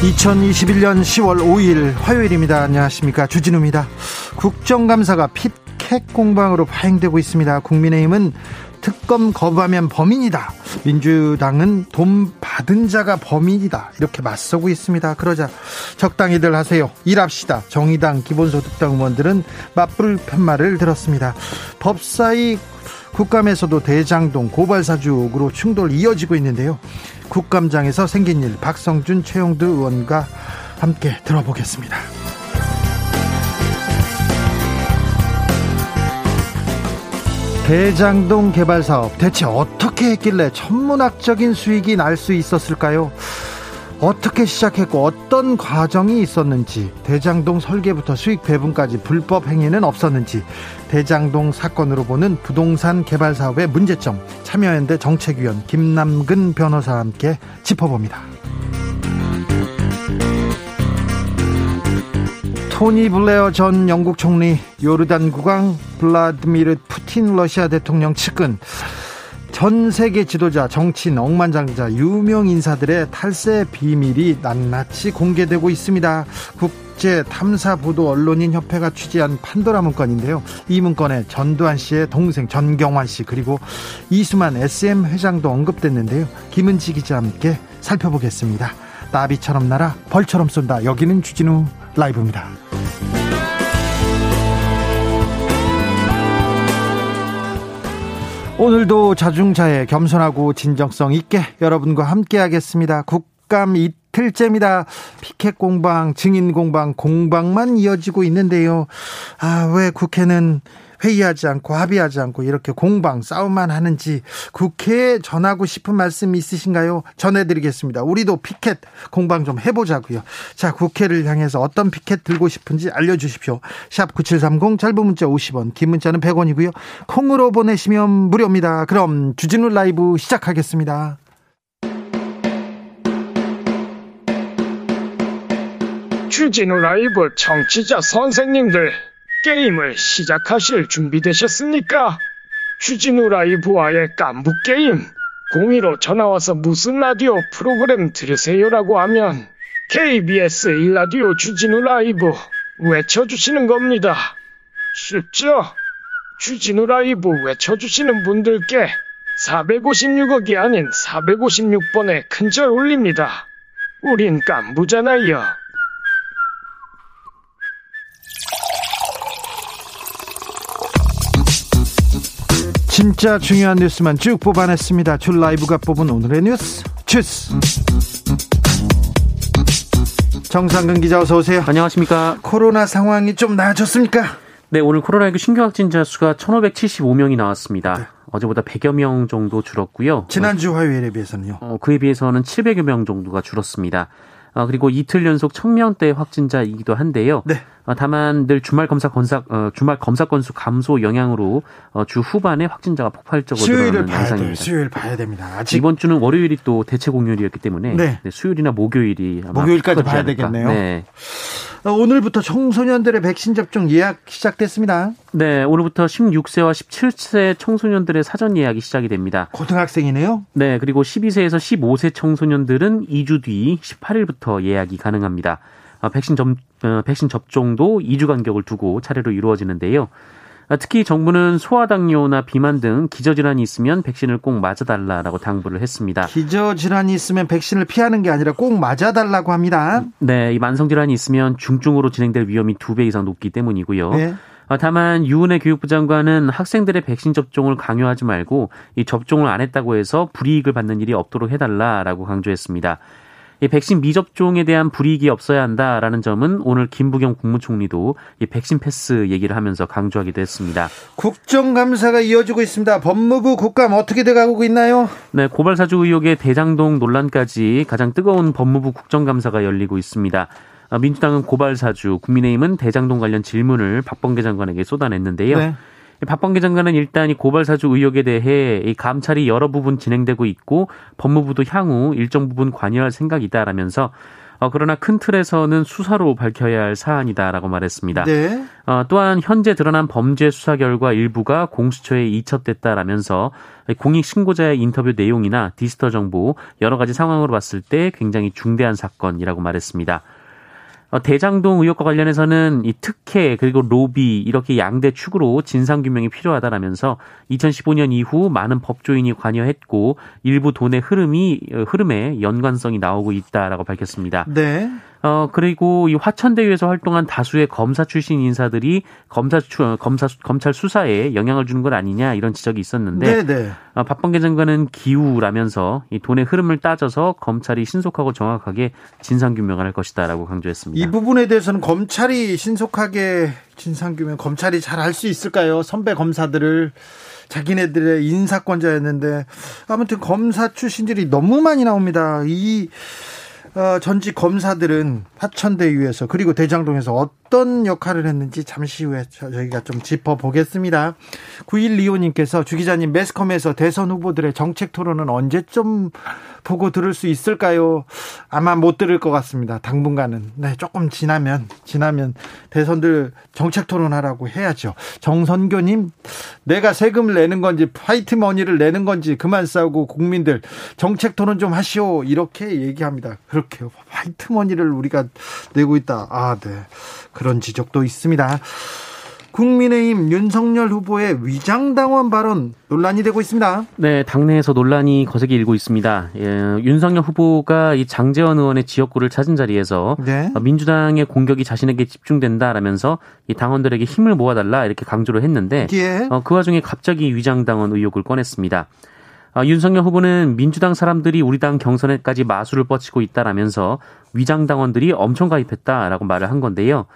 2021년 10월 5일 화요일입니다. 안녕하십니까. 주진우입니다. 국정감사가 피켓 공방으로 파행되고 있습니다. 국민의힘은 특검 거부하면 범인이다. 민주당은 돈 받은 자가 범인이다. 이렇게 맞서고 있습니다. 그러자 적당히들 하세요. 일합시다. 정의당 기본소득당 의원들은 맞불 편말을 들었습니다. 법사위 국감에서도 대장동 고발사주 의혹으로 충돌 이어지고 있는데요. 국감장에서 생긴 일 박성준 최용두 의원과 함께 들어보겠습니다. 대장동 개발 사업 대체 어떻게 했길래 천문학적인 수익이 날 수 있었을까요? 어떻게 시작했고 어떤 과정이 있었는지 대장동 설계부터 수익 배분까지 불법 행위는 없었는지 대장동 사건으로 보는 부동산 개발 사업의 문제점 참여연대 정책위원 김남근 변호사와 함께 짚어봅니다. 토니 블레어 전 영국 총리 요르단 국왕 블라드미르 푸틴 러시아 대통령 측은 전 세계 지도자, 정치인, 억만장자, 유명 인사들의 탈세 비밀이 낱낱이 공개되고 있습니다. 국제 탐사 보도 언론인 협회가 취재한 판도라 문건인데요. 이 문건에 전두환 씨의 동생 전경환 씨 그리고 이수만 SM 회장도 언급됐는데요. 김은지 기자와 함께 살펴보겠습니다. 나비처럼 날아 벌처럼 쏜다. 여기는 주진우 라이브입니다. 오늘도 자중자애 겸손하고 진정성 있게 여러분과 함께 하겠습니다. 국감 이틀째입니다. 피켓 공방, 증인 공방, 공방만 이어지고 있는데요. 아, 왜 국회는 회의하지 않고 합의하지 않고 이렇게 공방 싸움만 하는지 국회에 전하고 싶은 말씀 있으신가요? 전해드리겠습니다. 우리도 피켓 공방 좀 해보자고요. 자, 국회를 향해서 어떤 피켓 들고 싶은지 알려주십시오. 샵 9730 짧은 문자 50원, 긴 문자는 100원이고요. 콩으로 보내시면 무료입니다. 그럼 주진우 라이브 시작하겠습니다. 주진우 라이브 청취자 선생님들 게임을 시작하실 준비되셨습니까? 주진우 라이브와의 깐부 게임. 02로 전화와서 무슨 라디오 프로그램 들으세요라고 하면 KBS 1라디오 주진우 라이브 외쳐주시는 겁니다. 쉽죠? 주진우 라이브 외쳐주시는 분들께 456억이 아닌 456번의 큰절 올립니다. 우린 깐부잖아요. 진짜 중요한 뉴스만 쭉 뽑아냈습니다. 줄 라이브가 뽑은 오늘의 뉴스 주스. 정상근 기자 어서 오세요. 안녕하십니까. 코로나 상황이 좀 나아졌습니까? 네, 오늘 코로나19 신규 확진자 수가 1,575명이 나왔습니다. 네. 어제보다 100여 명 정도 줄었고요. 지난주 화요일에 비해서는요? 어, 그에 비해서는 700여 명 정도가 줄었습니다. 어, 그리고 이틀 연속 청명대 확진자이기도 한데요. 네. 어, 다만 늘 주말 검사 건사 어, 주말 검사 건수 감소 영향으로 어, 주 후반에 확진자가 폭발적으로 늘어나는 양상입니다. 수요일 봐야 됩니다. 아직 이번 주는 월요일이 또 대체 공휴일이었기 때문에 네. 네, 수요일이나 목요일이 목요일까지 봐야. 되겠네요. 네. 어, 오늘부터 청소년들의 백신 접종 예약 시작됐습니다. 네, 오늘부터 16세와 17세 청소년들의 사전 예약이 시작이 됩니다. 고등학생이네요? 네, 그리고 12세에서 15세 청소년들은 2주 뒤 18일부터 예약이 가능합니다. 아, 백신 접, 어, 백신 접종도 2주 간격을 두고 차례로 이루어지는데요. 아, 특히 정부는 소아당뇨나 비만 등 기저질환이 있으면 백신을 꼭 맞아달라라고 당부를 했습니다. 기저질환이 있으면 백신을 피하는 게 아니라 꼭 맞아달라고 합니다. 네, 이 만성질환이 있으면 중증으로 진행될 위험이 두 배 이상 높기 때문이고요. 네. 아, 다만 유은혜 교육부 장관은 학생들의 백신 접종을 강요하지 말고 이 접종을 안 했다고 해서 불이익을 받는 일이 없도록 해달라라고 강조했습니다. 이 백신 미접종에 대한 불이익이 없어야 한다라는 점은 오늘 김부겸 국무총리도 이 백신 패스 얘기를 하면서 강조하기도 했습니다. 국정감사가 이어지고 있습니다. 법무부 국감 어떻게 돼가고 있나요? 네, 고발사주 의혹의 대장동 논란까지 가장 뜨거운 법무부 국정감사가 열리고 있습니다. 아, 민주당은 고발사주, 국민의힘은 대장동 관련 질문을 박범계 장관에게 쏟아냈는데요. 네. 박범계 장관은 일단 이 고발사주 의혹에 대해 이 감찰이 여러 부분 진행되고 있고 법무부도 향후 일정 부분 관여할 생각이다라면서 어, 그러나 큰 틀에서는 수사로 밝혀야 할 사안이다라고 말했습니다. 네. 어, 또한 현재 드러난 범죄 수사 결과 일부가 공수처에 이첩됐다라면서 공익 신고자의 인터뷰 내용이나 디지털 정보 여러 가지 상황으로 봤을 때 굉장히 중대한 사건이라고 말했습니다. 어, 대장동 의혹과 관련해서는 이 특혜 그리고 로비 이렇게 양대 축으로 진상 규명이 필요하다라면서 2015년 이후 많은 법조인이 관여했고 일부 돈의 흐름이 어, 흐름에 연관성이 나오고 있다라고 밝혔습니다. 네. 어 그리고 이 화천대유에서 활동한 다수의 검사 출신 인사들이 검사 검사 검찰 수사에 영향을 주는 것 아니냐 이런 지적이 있었는데 네네. 어, 박범계 장관은 기우라면서 이 돈의 흐름을 따져서 검찰이 신속하고 정확하게 진상 규명을 할 것이다라고 강조했습니다. 이 부분에 대해서는 검찰이 신속하게 진상 규명 검찰이 잘 할 수 있을까요? 선배 검사들을 자기네들의 인사권자였는데 아무튼 검사 출신들이 너무 많이 나옵니다. 이 어, 전직 검사들은 화천대유에서 그리고 대장동에서 어떤 역할을 했는지 잠시 후에 저희가 좀 짚어보겠습니다. 9125님께서 주 기자님 매스컴에서 대선 후보들의 정책 토론은 언제쯤 보고 들을 수 있을까요? 아마 못 들을 것 같습니다. 당분간은. 네, 조금 지나면, 지나면 대선들 정책 토론하라고 해야죠. 정선교님, 내가 세금을 내는 건지, 화이트 머니를 내는 건지 그만 싸우고 국민들 정책 토론 좀 하시오. 이렇게 얘기합니다. 그 렇게 화이트 머니를 우리가 내고 있다. 아, 네. 그런 지적도 있습니다. 국민의힘 윤석열 후보의 위장당원 발언 논란이 되고 있습니다. 네, 당내에서 논란이 거세게 일고 있습니다. 예, 윤석열 후보가 이 장재원 의원의 지역구를 찾은 자리에서 네. 민주당의 공격이 자신에게 집중된다라면서 이 당원들에게 힘을 모아달라 이렇게 강조를 했는데 예. 어, 그 와중에 갑자기 위장당원 의혹을 꺼냈습니다. 아, 윤석열 후보는 민주당 사람들이 우리 당 경선에까지 마술을 뻗치고 있다라면서 위장 당원들이 엄청 가입했다라고 말을 한 건데요.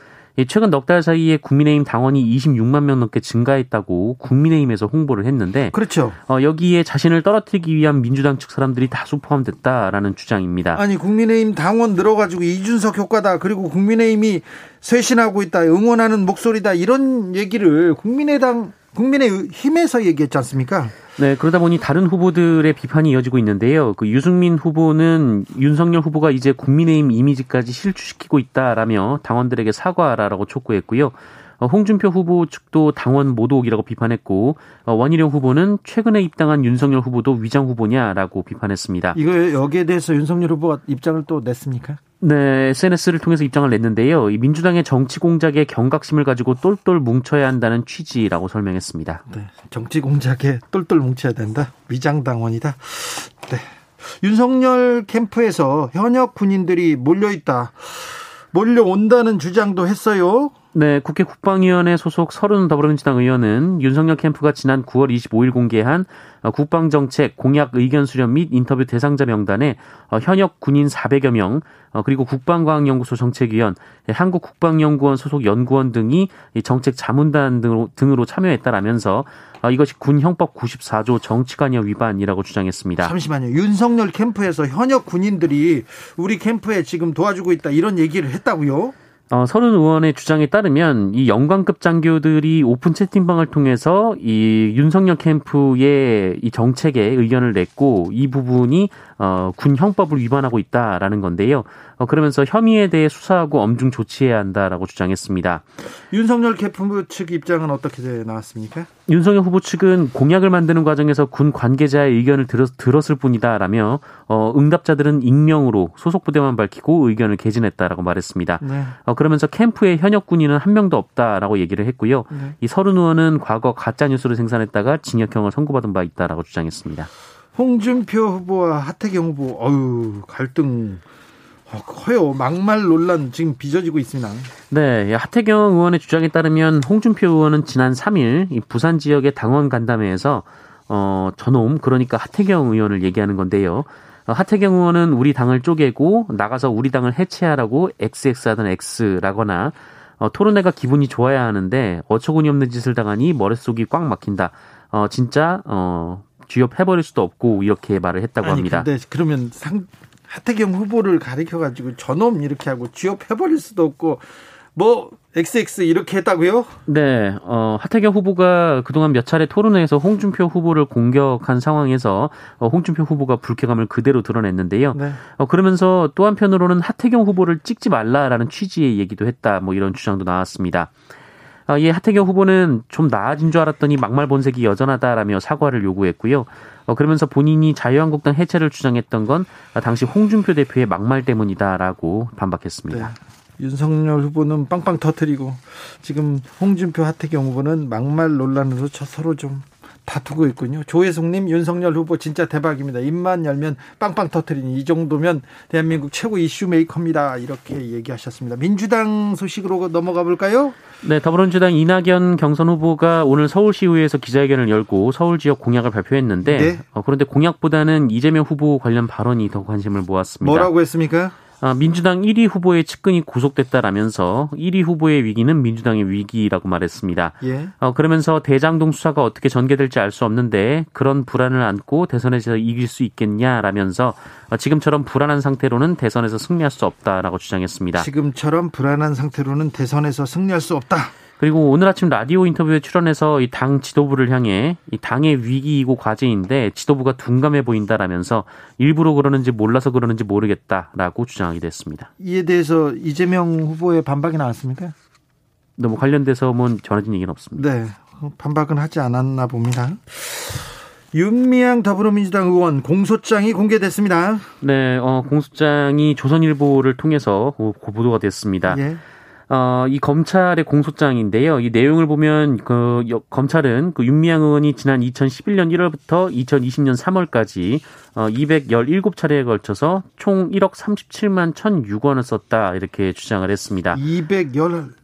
최근 넉 달 사이에 국민의힘 당원이 26만 명 넘게 증가했다고 국민의힘에서 홍보를 했는데 그렇죠. 어, 여기에 자신을 떨어뜨리기 위한 민주당 측 사람들이 다수 포함됐다라는 주장입니다. 아니 국민의힘 당원 늘어가지고 이준석 효과다. 그리고 국민의힘이 쇄신하고 있다. 응원하는 목소리다. 이런 얘기를 국민의당 국민의 힘에서 얘기했지 않습니까? 네, 그러다 보니 다른 후보들의 비판이 이어지고 있는데요. 그 유승민 후보는 윤석열 후보가 이제 국민의힘 이미지까지 실추시키고 있다라며 당원들에게 사과하라라고 촉구했고요. 어, 홍준표 후보 측도 당원 모독이라고 비판했고 어, 원희룡 후보는 최근에 입당한 윤석열 후보도 위장 후보냐라고 비판했습니다. 이거 여기에 대해서 윤석열 후보가 입장을 또 냈습니까? 네, SNS를 통해서 입장을 냈는데요. 이 민주당의 정치 공작에 경각심을 가지고 똘똘 뭉쳐야 한다는 취지라고 설명했습니다. 네, 정치 공작에 똘똘 뭉쳐야 된다. 위장당원이다. 네. 윤석열 캠프에서 현역 군인들이 몰려있다. 몰려온다는 주장도 했어요. 네, 국회 국방위원회 소속 서른 더불어민주당 의원은 윤석열 캠프가 지난 9월 25일 공개한 어, 국방정책 공약 의견 수렴 및 인터뷰 대상자 명단에 어, 현역 군인 400여 명, 어, 그리고 국방과학연구소 정책위원, 한국국방연구원 소속 연구원 등이 정책 자문단 등으로, 등으로 참여했다라면서 이것이 군 형법 94조 정치관여 위반이라고 주장했습니다. 잠시만요. 윤석열 캠프에서 현역 군인들이 우리 캠프에 지금 도와주고 있다 이런 얘기를 했다고요? 어, 서른 의원의 주장에 따르면 이 영광급 장교들이 오픈 채팅방을 통해서 이 윤석열 캠프의 이 정책에 의견을 냈고 이 부분이 어, 군 형법을 위반하고 있다라는 건데요. 어, 그러면서 혐의에 대해 수사하고 엄중 조치해야 한다라고 주장했습니다. 윤석열 캠프 측 입장은 어떻게 나왔습니까? 윤석열 후보 측은 공약을 만드는 과정에서 군 관계자의 의견을 들었, 들었 을 뿐이다라며 어, 응답자들은 익명으로 소속 부대만 밝히고 의견을 개진했다라고 말했습니다. 네. 어, 그러면서 캠프에 현역 군인은 한 명도 없다라고 얘기를 했고요. 네. 이 서른 의원은 과거 가짜 뉴스를 생산했다가 징역형을 선고받은 바 있다라고 주장했습니다. 홍준표 후보와 하태경 후보 어유 갈등 어, 커요. 막말 논란 지금 빚어지고 있습니다. 네, 하태경 의원의 주장에 따르면 홍준표 의원은 지난 3일 부산 지역의 당원 간담회에서 어, 저놈 그러니까 하태경 의원을 얘기하는 건데요. 어, 하태경 의원은 우리 당을 쪼개고 나가서 우리 당을 해체하라고 XX하던 X라거나 어, 토론회가 기분이 좋아야 하는데 어처구니 없는 짓을 당하니 머릿속이 꽉 막힌다. 어, 진짜 어, 쥐업해버릴 수도 없고 이렇게 말을 했다고 아니, 합니다. 근데 그러면 상, 하태경 후보를 가리켜 가지고 저놈 이렇게 하고 쥐업해 버릴 수도 없고 뭐 XX 이렇게 했다고요? 네, 어, 하태경 후보가 그동안 몇 차례 토론회에서 홍준표 후보를 공격한 상황에서 어, 홍준표 후보가 불쾌감을 그대로 드러냈는데요. 네. 어, 그러면서 또 한편으로는 하태경 후보를 찍지 말라라는 취지의 얘기도 했다. 뭐 이런 주장도 나왔습니다. 어, 이 하태경 후보는 좀 나아진 줄 알았더니 막말 본색이 여전하다라며 사과를 요구했고요. 어, 그러면서 본인이 자유한국당 해체를 주장했던 건 당시 홍준표 대표의 막말 때문이다라고 반박했습니다. 네. 윤석열 후보는 빵빵 터트리고 지금 홍준표 하태경 후보는 막말 논란으로 서로 좀 다투고 있군요. 조혜숙님, 윤석열 후보 진짜 대박입니다. 입만 열면 빵빵 터트리니 이 정도면 대한민국 최고 이슈 메이커입니다. 이렇게 얘기하셨습니다. 민주당 소식으로 넘어가 볼까요? 네, 더불어민주당 이낙연 경선 후보가 오늘 서울시의회에서 기자회견을 열고 서울 지역 공약을 발표했는데 네. 어, 그런데 공약보다는 이재명 후보 관련 발언이 더 관심을 모았습니다. 뭐라고 했습니까? 아, 민주당 1위 후보의 측근이 구속됐다라면서 1위 후보의 위기는 민주당의 위기라고 말했습니다. 예. 어, 그러면서 대장동 수사가 어떻게 전개될지 알 수 없는데 그런 불안을 안고 대선에서 이길 수 있겠냐라면서 어, 지금처럼 불안한 상태로는 대선에서 승리할 수 없다라고 주장했습니다. 지금처럼 불안한 상태로는 대선에서 승리할 수 없다. 그리고 오늘 아침 라디오 인터뷰에 출연해서 이 당 지도부를 향해 이 당의 위기이고 과제인데 지도부가 둔감해 보인다라면서 일부러 그러는지 몰라서 그러는지 모르겠다라고 주장하기도 했습니다. 이에 대해서 이재명 후보의 반박이 나왔습니까? 너무 뭐 관련돼서 뭐 전해진 얘기는 없습니다. 네, 반박은 하지 않았나 봅니다. 윤미향 더불어민주당 의원 공소장이 공개됐습니다. 네, 어, 공소장이 조선일보를 통해서 보도가 됐습니다. 예. 어, 이 검찰의 공소장인데요. 이 내용을 보면 그 검찰은 그 윤미향 의원이 지난 2011년 1월부터 2020년 3월까지 어, 217차례에 걸쳐서 총 1억 37만 1,006원을 썼다 이렇게 주장을 했습니다. 217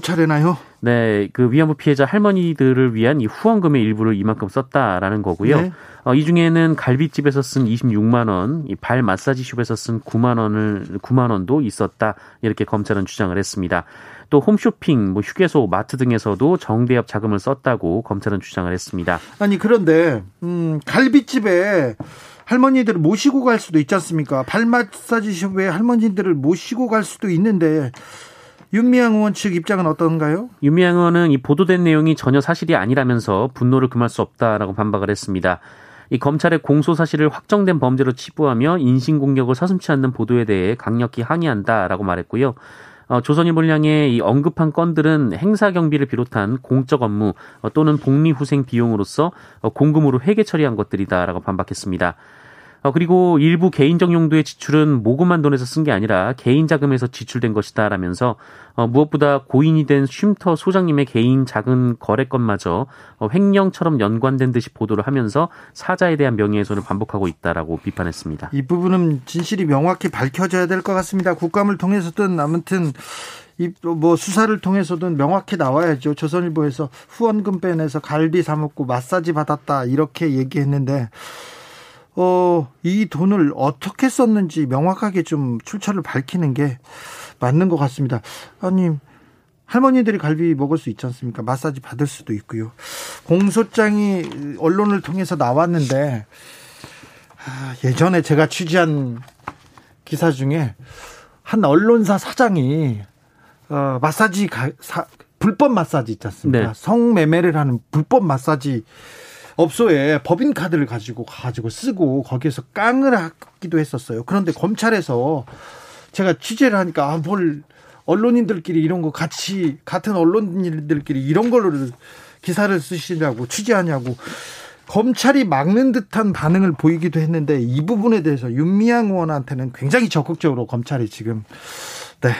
차례나요? 네, 그 위안부 피해자 할머니들을 위한 이 후원금의 일부를 이만큼 썼다라는 거고요. 네. 어, 이 중에는 갈비집에서 쓴 26만 원, 이 발 마사지숍에서 쓴 9만 원을 9만 원도 있었다. 이렇게 검찰은 주장을 했습니다. 또 홈쇼핑, 뭐 휴게소, 마트 등에서도 정대협 자금을 썼다고 검찰은 주장을 했습니다. 아니 그런데 음, 갈비집에 할머니들을 모시고 갈 수도 있지 않습니까? 발 마사지숍에 할머니들을 모시고 갈 수도 있는데 윤미향 의원 측 입장은 어떤가요? 윤미향 의원은 이 보도된 내용이 전혀 사실이 아니라면서 분노를 금할 수 없다라고 반박을 했습니다. 이 검찰의 공소 사실을 확정된 범죄로 치부하며 인신 공격을 서슴치 않는 보도에 대해 강력히 항의한다라고 말했고요. 어, 조선일보를 향해 이 언급한 건들은 행사 경비를 비롯한 공적 업무 어, 또는 복리 후생 비용으로서 어, 공금으로 회계 처리한 것들이다라고 반박했습니다. 어, 그리고 일부 개인적 용도의 지출은 모금한 돈에서 쓴 게 아니라 개인 자금에서 지출된 것이다라면서 어, 무엇보다 고인이 된 쉼터 소장님의 개인 작은 거래건마저 어, 횡령처럼 연관된 듯이 보도를 하면서 사자에 대한 명예훼손을 반복하고 있다라고 비판했습니다. 이 부분은 진실이 명확히 밝혀져야 될 것 같습니다. 국감을 통해서든 아무튼 뭐 수사를 통해서든 명확히 나와야죠. 조선일보에서 후원금 빼내서 갈비 사 먹고 마사지 받았다 이렇게 얘기했는데 어, 이 돈을 어떻게 썼는지 명확하게 좀 출처를 밝히는 게 맞는 것 같습니다. 아니, 할머니들이 갈비 먹을 수 있지 않습니까? 마사지 받을 수도 있고요. 공소장이 언론을 통해서 나왔는데, 아, 예전에 제가 취재한 기사 중에 한 언론사 사장이, 어, 마사지, 가, 사, 불법 마사지 있지 않습니까? 네. 성매매를 하는 불법 마사지 업소에 법인 카드를 가지고 가지고 쓰고 거기에서 깡을 하기도 했었어요. 그런데 검찰에서 제가 취재를 하니까 아, 뭘 언론인들끼리 이런 거 같이 같은 언론인들끼리 이런 걸로 기사를 쓰시냐고 취재하냐고 검찰이 막는 듯한 반응을 보이기도 했는데 이 부분에 대해서 윤미향 의원한테는 굉장히 적극적으로 검찰이 지금 네.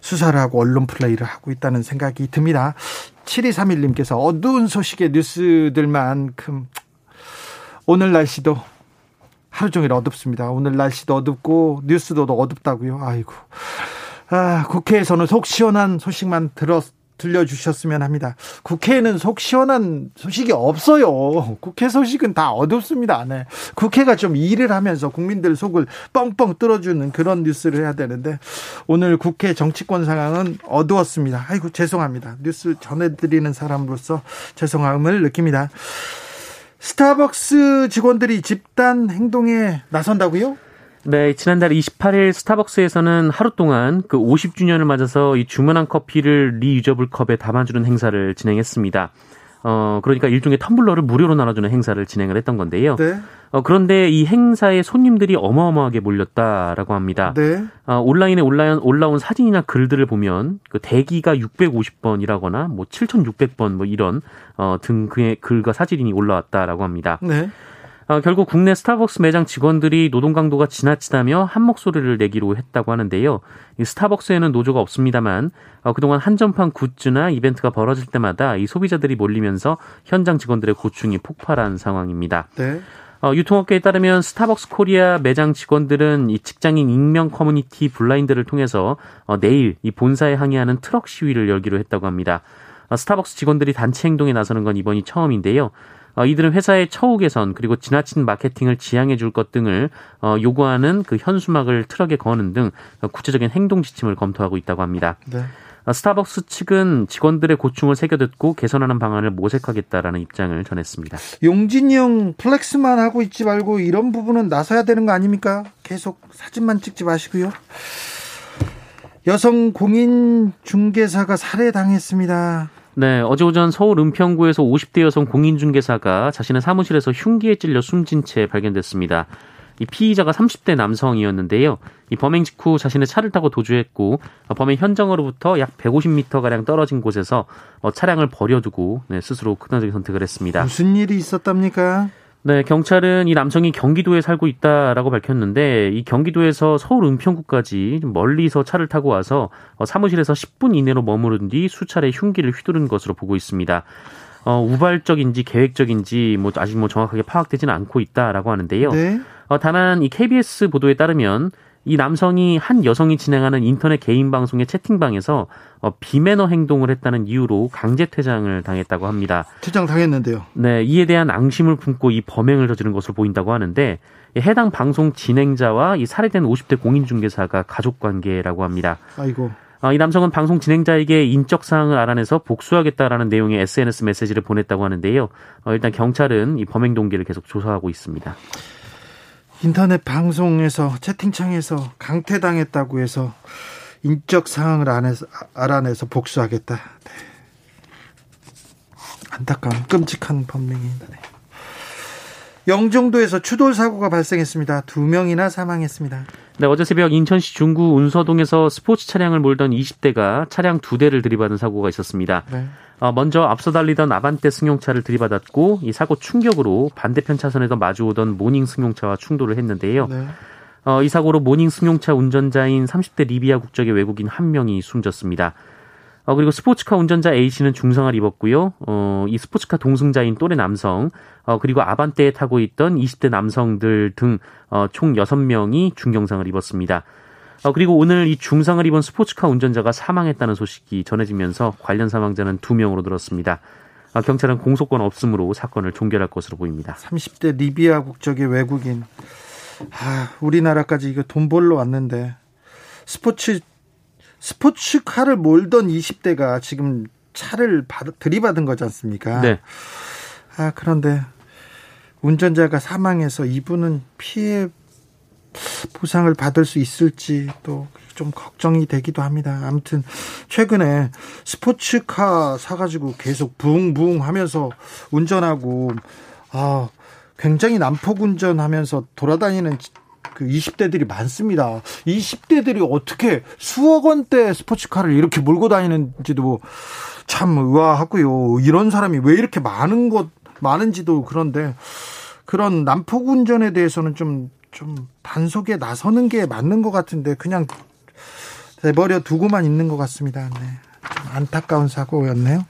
수사를 하고 언론 플레이를 하고 있다는 생각이 듭니다. 7231님께서 어두운 소식의 뉴스들만큼 오늘 날씨도 하루 종일 어둡습니다. 오늘 날씨도 어둡고 뉴스도 어둡다고요. 아이고. 아, 국회에서는 속 시원한 소식만 들었 들려주셨으면 합니다. 국회에는 속 시원한 소식이 없어요. 국회 소식은 다 어둡습니다. 네. 국회가 좀 일을 하면서 국민들 속을 뻥뻥 뚫어주는 그런 뉴스를 해야 되는데 오늘 국회 정치권 상황은 어두웠습니다. 아이고 죄송합니다. 뉴스 전해드리는 사람으로서 죄송함을 느낍니다. 스타벅스 직원들이 집단 행동에 나선다고요? 네, 지난달 28일 스타벅스에서는 하루 동안 그 50주년을 맞아서 이 주문한 커피를 reusable 컵에 담아주는 행사를 진행했습니다. 어, 그러니까 일종의 텀블러를 무료로 나눠주는 행사를 진행을 했던 건데요. 네. 어, 그런데 이 행사에 손님들이 어마어마하게 몰렸다라고 합니다. 네. 어, 온라인에 올라, 올라온 사진이나 글들을 보면 그 대기가 650번이라거나 뭐 7,600번 뭐 이런 어, 등의 글과 사진이 올라왔다라고 합니다. 네. 어, 결국 국내 스타벅스 매장 직원들이 노동 강도가 지나치다며 한 목소리를 내기로 했다고 하는데요. 이 스타벅스에는 노조가 없습니다만 어, 그동안 한정판 굿즈나 이벤트가 벌어질 때마다 이 소비자들이 몰리면서 현장 직원들의 고충이 폭발한 상황입니다. 네. 어, 유통업계에 따르면 스타벅스 코리아 매장 직원들은 이 직장인 익명 커뮤니티 블라인드를 통해서 어, 내일 이 본사에 항의하는 트럭 시위를 열기로 했다고 합니다. 어, 스타벅스 직원들이 단체 행동에 나서는 건 이번이 처음인데요. 어, 이들은 회사의 처우 개선 그리고 지나친 마케팅을 지양해 줄 것 등을 어, 요구하는 그 현수막을 트럭에 거는 등 구체적인 행동 지침을 검토하고 있다고 합니다. 네. 어, 스타벅스 측은 직원들의 고충을 새겨듣고 개선하는 방안을 모색하겠다라는 입장을 전했습니다. 용진이 형 flex만 하고 있지 말고 이런 부분은 나서야 되는 거 아닙니까? 계속 사진만 찍지 마시고요. 여성 공인 중개사가 살해당했습니다. 네, 어제 오전 서울 은평구에서 50대 여성 공인중개사가 자신의 사무실에서 흉기에 찔려 숨진 채 발견됐습니다. 이 피의자가 30대 남성이었는데요. 이 범행 직후 자신의 차를 타고 도주했고 범행 현장으로부터 약 150m 가량 떨어진 곳에서 어, 차량을 버려두고 네, 스스로 극단적인 선택을 했습니다. 무슨 일이 있었답니까? 네, 경찰은 이 남성이 경기도에 살고 있다라고 밝혔는데 이 경기도에서 서울 은평구까지 멀리서 차를 타고 와서 어, 사무실에서 10분 이내로 머무른 뒤 수차례 흉기를 휘두른 것으로 보고 있습니다. 어, 우발적인지 계획적인지 뭐 아직 뭐 정확하게 파악되지는 않고 있다라고 하는데요. 네. 어, 다만 이 KBS 보도에 따르면 이 남성이 한 여성이 진행하는 인터넷 개인 방송의 채팅방에서 어, 비매너 행동을 했다는 이유로 강제 퇴장을 당했다고 합니다. 퇴장 당했는데요. 네, 이에 대한 앙심을 품고 이 범행을 저지른 것으로 보인다고 하는데 해당 방송 진행자와 이 살해된 50대 공인중개사가 가족 관계라고 합니다. 아이고. 어, 이 남성은 방송 진행자에게 인적 사항을 알아내서 복수하겠다라는 내용의 SNS 메시지를 보냈다고 하는데요. 어, 일단 경찰은 이 범행 동기를 계속 조사하고 있습니다. 인터넷 방송에서 채팅창에서 강퇴당했다고 해서 인적 사항을 안에서, 알아내서 복수하겠다. 네. 안타까운 끔찍한 범행입니다. 네. 영종도에서 추돌 사고가 발생했습니다. 두 명이나 사망했습니다. 네, 어제 새벽 인천시 중구 운서동에서 스포츠 차량을 몰던 20대가 차량 두 대를 들이받은 사고가 있었습니다. 네. 어, 먼저 앞서 달리던 아반떼 승용차를 들이받았고 이 사고 충격으로 반대편 차선에서 마주오던 모닝 승용차와 충돌을 했는데요. 네. 어, 이 사고로 모닝 승용차 운전자인 30대 리비아 국적의 외국인 한 명이 숨졌습니다. 어, 그리고 스포츠카 운전자 A씨는 중상을 입었고요. 어, 이 스포츠카 동승자인 또래 남성, 어, 그리고 아반떼에 타고 있던 20대 남성들 등, 어, 총 6명이 중경상을 입었습니다. 어, 그리고 오늘 이 중상을 입은 스포츠카 운전자가 사망했다는 소식이 전해지면서 관련 사망자는 2명으로 늘었습니다. 어, 경찰은 공소권 없음으로 사건을 종결할 것으로 보입니다. 30대 리비아 국적의 외국인. 아, 우리나라까지 이거 돈 벌러 왔는데 스포츠 스포츠카를 몰던 20대가 지금 차를 받, 들이받은 거지 않습니까? 네. 아, 그런데 운전자가 사망해서 이분은 피해 보상을 받을 수 있을지 또 좀 걱정이 되기도 합니다. 아무튼 최근에 스포츠카 사가지고 계속 붕붕 하면서 운전하고 아 굉장히 난폭 운전하면서 돌아다니는 그 20대들이 많습니다. 20대들이 어떻게 수억 원대 스포츠카를 이렇게 몰고 다니는지도 참 의아하고요. 이런 사람이 왜 이렇게 많은 것 많은지도 그런데 그런 난폭 운전에 대해서는 좀 좀 단속에 나서는 게 맞는 것 같은데 그냥 내버려 두고만 있는 것 같습니다. 네. 안타까운 사고였네요.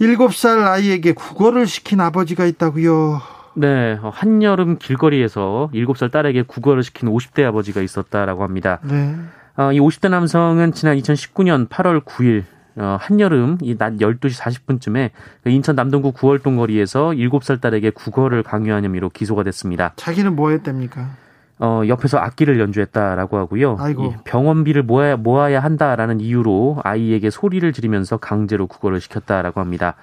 7살 아이에게 국어를 시킨 아버지가 있다고요. 네, 한여름 길거리에서 7살 딸에게 국어를 시킨 50대 아버지가 있었다라고 합니다. 네. 어, 이 50대 남성은 지난 2019년 8월 9일 어, 한여름 이 낮 12시 40분쯤에 그 인천 남동구 구월동 거리에서 7살 딸에게 국어를 강요한 혐의로 기소가 됐습니다. 자기는 뭐 했답니까? 어, 옆에서 악기를 연주했다라고 하고요. 아이고. 병원비를 모아야, 모아야 한다라는 이유로 아이에게 소리를 지르면서 강제로 국어를 시켰다라고 합니다.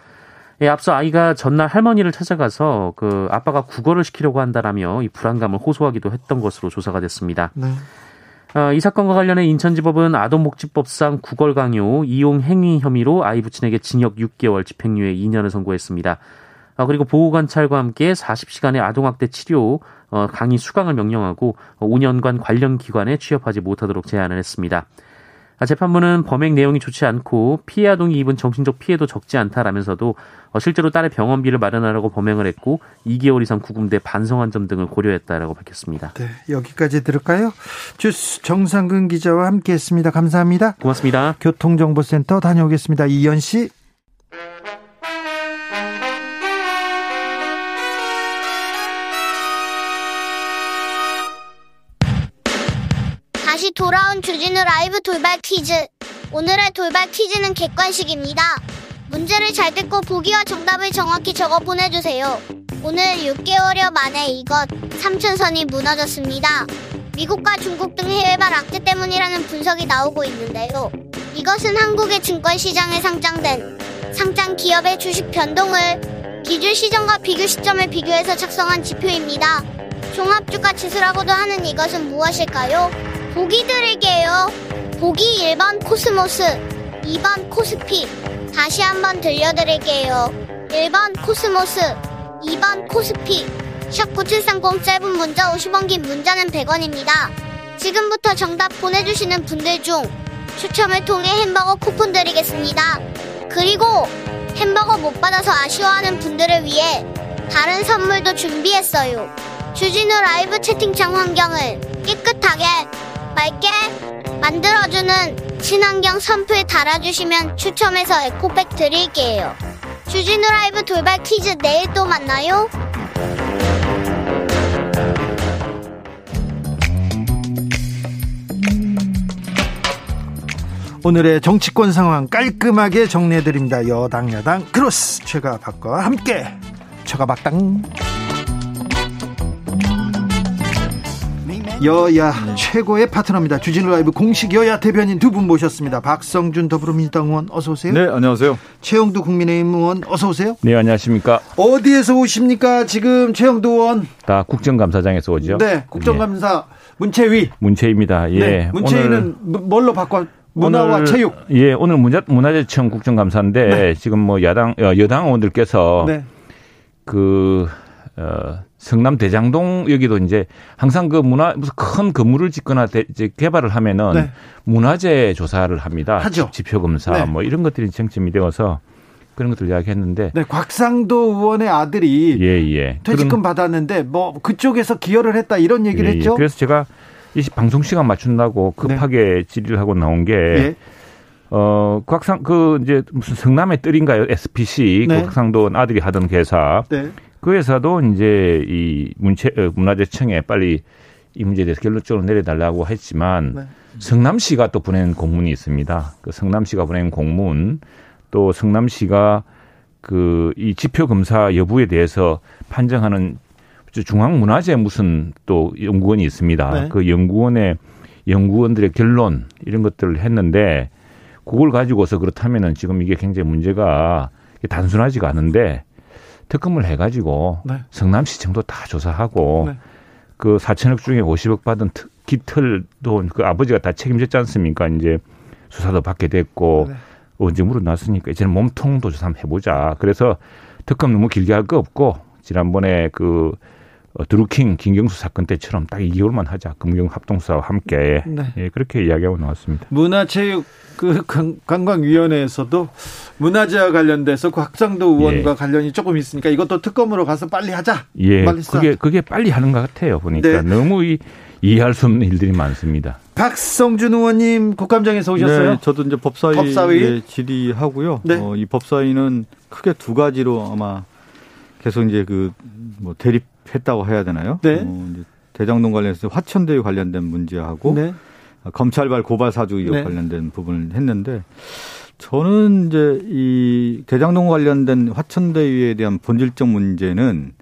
예, 앞서 아이가 전날 할머니를 찾아가서 그 아빠가 국어를 시키려고 한다라며 이 불안감을 호소하기도 했던 것으로 조사가 됐습니다. 네. 어, 이 사건과 관련해 인천지법은 아동복지법상 구걸 강요 이용 행위 혐의로 아이 부친에게 징역 6개월 집행유예 2년을 선고했습니다. 어, 그리고 보호관찰과 함께 40시간의 아동학대 치료 어, 강의 수강을 명령하고 5년간 관련 기관에 취업하지 못하도록 제한을 했습니다. 아, 재판부는 범행 내용이 좋지 않고 피해 아동이 입은 정신적 피해도 적지 않다라면서도 어, 실제로 딸의 병원비를 마련하려고 범행을 했고 2개월 이상 구금돼 반성한 점 등을 고려했다라고 밝혔습니다. 네, 여기까지 들을까요? 주스 정상근 기자와 함께했습니다. 감사합니다. 고맙습니다. 교통정보센터 다녀오겠습니다. 이현 씨. 돌아온 주진우 라이브 돌발 퀴즈. 오늘의 돌발 퀴즈는 객관식입니다. 문제를 잘 듣고 보기와 정답을 정확히 적어 보내주세요. 오늘 6개월여 만에 이것 삼천선이 무너졌습니다. 미국과 중국 등 해외발 악재 때문이라는 분석이 나오고 있는데요. 이것은 한국의 증권시장에 상장된 상장 기업의 주식 변동을 기준 시점과 비교 시점을 비교해서 작성한 지표입니다. 종합주가 지수라고도 하는 이것은 무엇일까요? 보기 드릴게요. 보기 1번 코스모스, 2번 코스피. 다시 한번 들려드릴게요. 1번 코스모스, 2번 코스피. 샵9730 짧은 문자 50원 긴 문자는 100원입니다. 지금부터 정답 보내주시는 분들 중 추첨을 통해 햄버거 쿠폰 드리겠습니다. 그리고 햄버거 못 받아서 아쉬워하는 분들을 위해 다른 선물도 준비했어요. 주진우 라이브 채팅창 환경을 깨끗하게 맑게 만들어주는 친환경 선풀 달아주시면 추첨해서 에코백 드릴게요. 주진우 라이브 돌발 퀴즈 내일 또 만나요. 오늘의 정치권 상황 깔끔하게 정리해드립니다. 여당 야당 크로스 최가 박과 함께 최가 박당 여야 최고의 파트너입니다. 주진우 라이브 공식 여야 대변인 두 분 모셨습니다. 박성준 더불어민주당 의원 어서 오세요. 네, 안녕하세요. 최영두 국민의힘 의원 어서 오세요. 네, 안녕하십니까. 어디에서 오십니까? 지금 최영두 의원. 다 국정감사장에서 오죠. 네, 국정감사 문체위. 문체입니다. 예. 네, 문체위는 오늘, 뭘로 바꿔? 문화와 오늘, 체육. 예, 오늘 문화, 문화재청 국정감사인데 네. 지금 뭐 야당 어, 여당 의원들께서 네. 그 어, 성남 대장동 여기도 이제 항상 그 문화 무슨 큰 건물을 짓거나 대, 이제 개발을 하면은 네. 문화재 조사를 합니다. 하죠. 지표 검사 네. 뭐 이런 것들이 쟁점이 되어서 그런 것들 이야기했는데 네, 곽상도 의원의 아들이 예, 예. 퇴직금 그런- 받았는데 뭐 그쪽에서 기여를 했다 이런 얘기를 예, 예. 했죠. 그래서 제가 이 방송 시간 맞춘다고 급하게 질의를 하고 나온 게 예. 어, 곽상, 그, 이제, 무슨 성남의 뜰인가요? SPC. 네. 곽상도 아들이 하던 회사. 네. 그 회사도 이제 이 문체, 어, 문화재청에 빨리 이 문제에 대해서 결론적으로 내려달라고 했지만 네. 성남시가 또 보낸 공문이 있습니다. 그 성남시가 보낸 공문 또 성남시가 그 이 지표 검사 여부에 대해서 판정하는 중앙문화재 무슨 또 연구원이 있습니다. 네. 그 연구원의 연구원들의 결론 이런 것들을 했는데 그걸 가지고서 그렇다면은 지금 이게 굉장히 문제가 단순하지가 않은데 특검을 해가지고 네. 성남시청도 다 조사하고 네. 그 4천억 중에 50억 받은 특- 깃털도 그 아버지가 다 책임졌지 않습니까? 이제 수사도 받게 됐고 네. 언제 물어 났으니까 이제는 몸통도 조사 한번 해보자. 그래서 특검 너무 길게 할 거 없고 지난번에 그 어, 드루킹 김경수 사건 때처럼 딱 2개월만 하자. 금경 합동수사와 함께 네. 예, 그렇게 이야기하고 나왔습니다. 문화체육 그 관- 관광위원회에서도 문화재와 관련돼서 곽상도 의원과 예. 관련이 조금 있으니까 이것도 특검으로 가서 빨리 하자. 예, 빨리. 그게 그게 빨리 하는 것 같아요. 보니까 네. 너무 이, 이해할 수 없는 일들이 많습니다. 박성준 의원님 국감장에서 오셨어요? 네, 저도 이제 법사위, 법사위? 에 질의하고요. 네. 어, 이 법사위는 크게 두 가지로 아마 계속 이제 그 뭐 대립 했다고 해야 되나요? 네. 어, 대장동 관련해서 화천대유 관련된 문제하고 네. 검찰발 고발 사주 의혹 네. 관련된 부분을 했는데 저는 이제 이 대장동 관련된 화천대유에 대한 본질적 문제는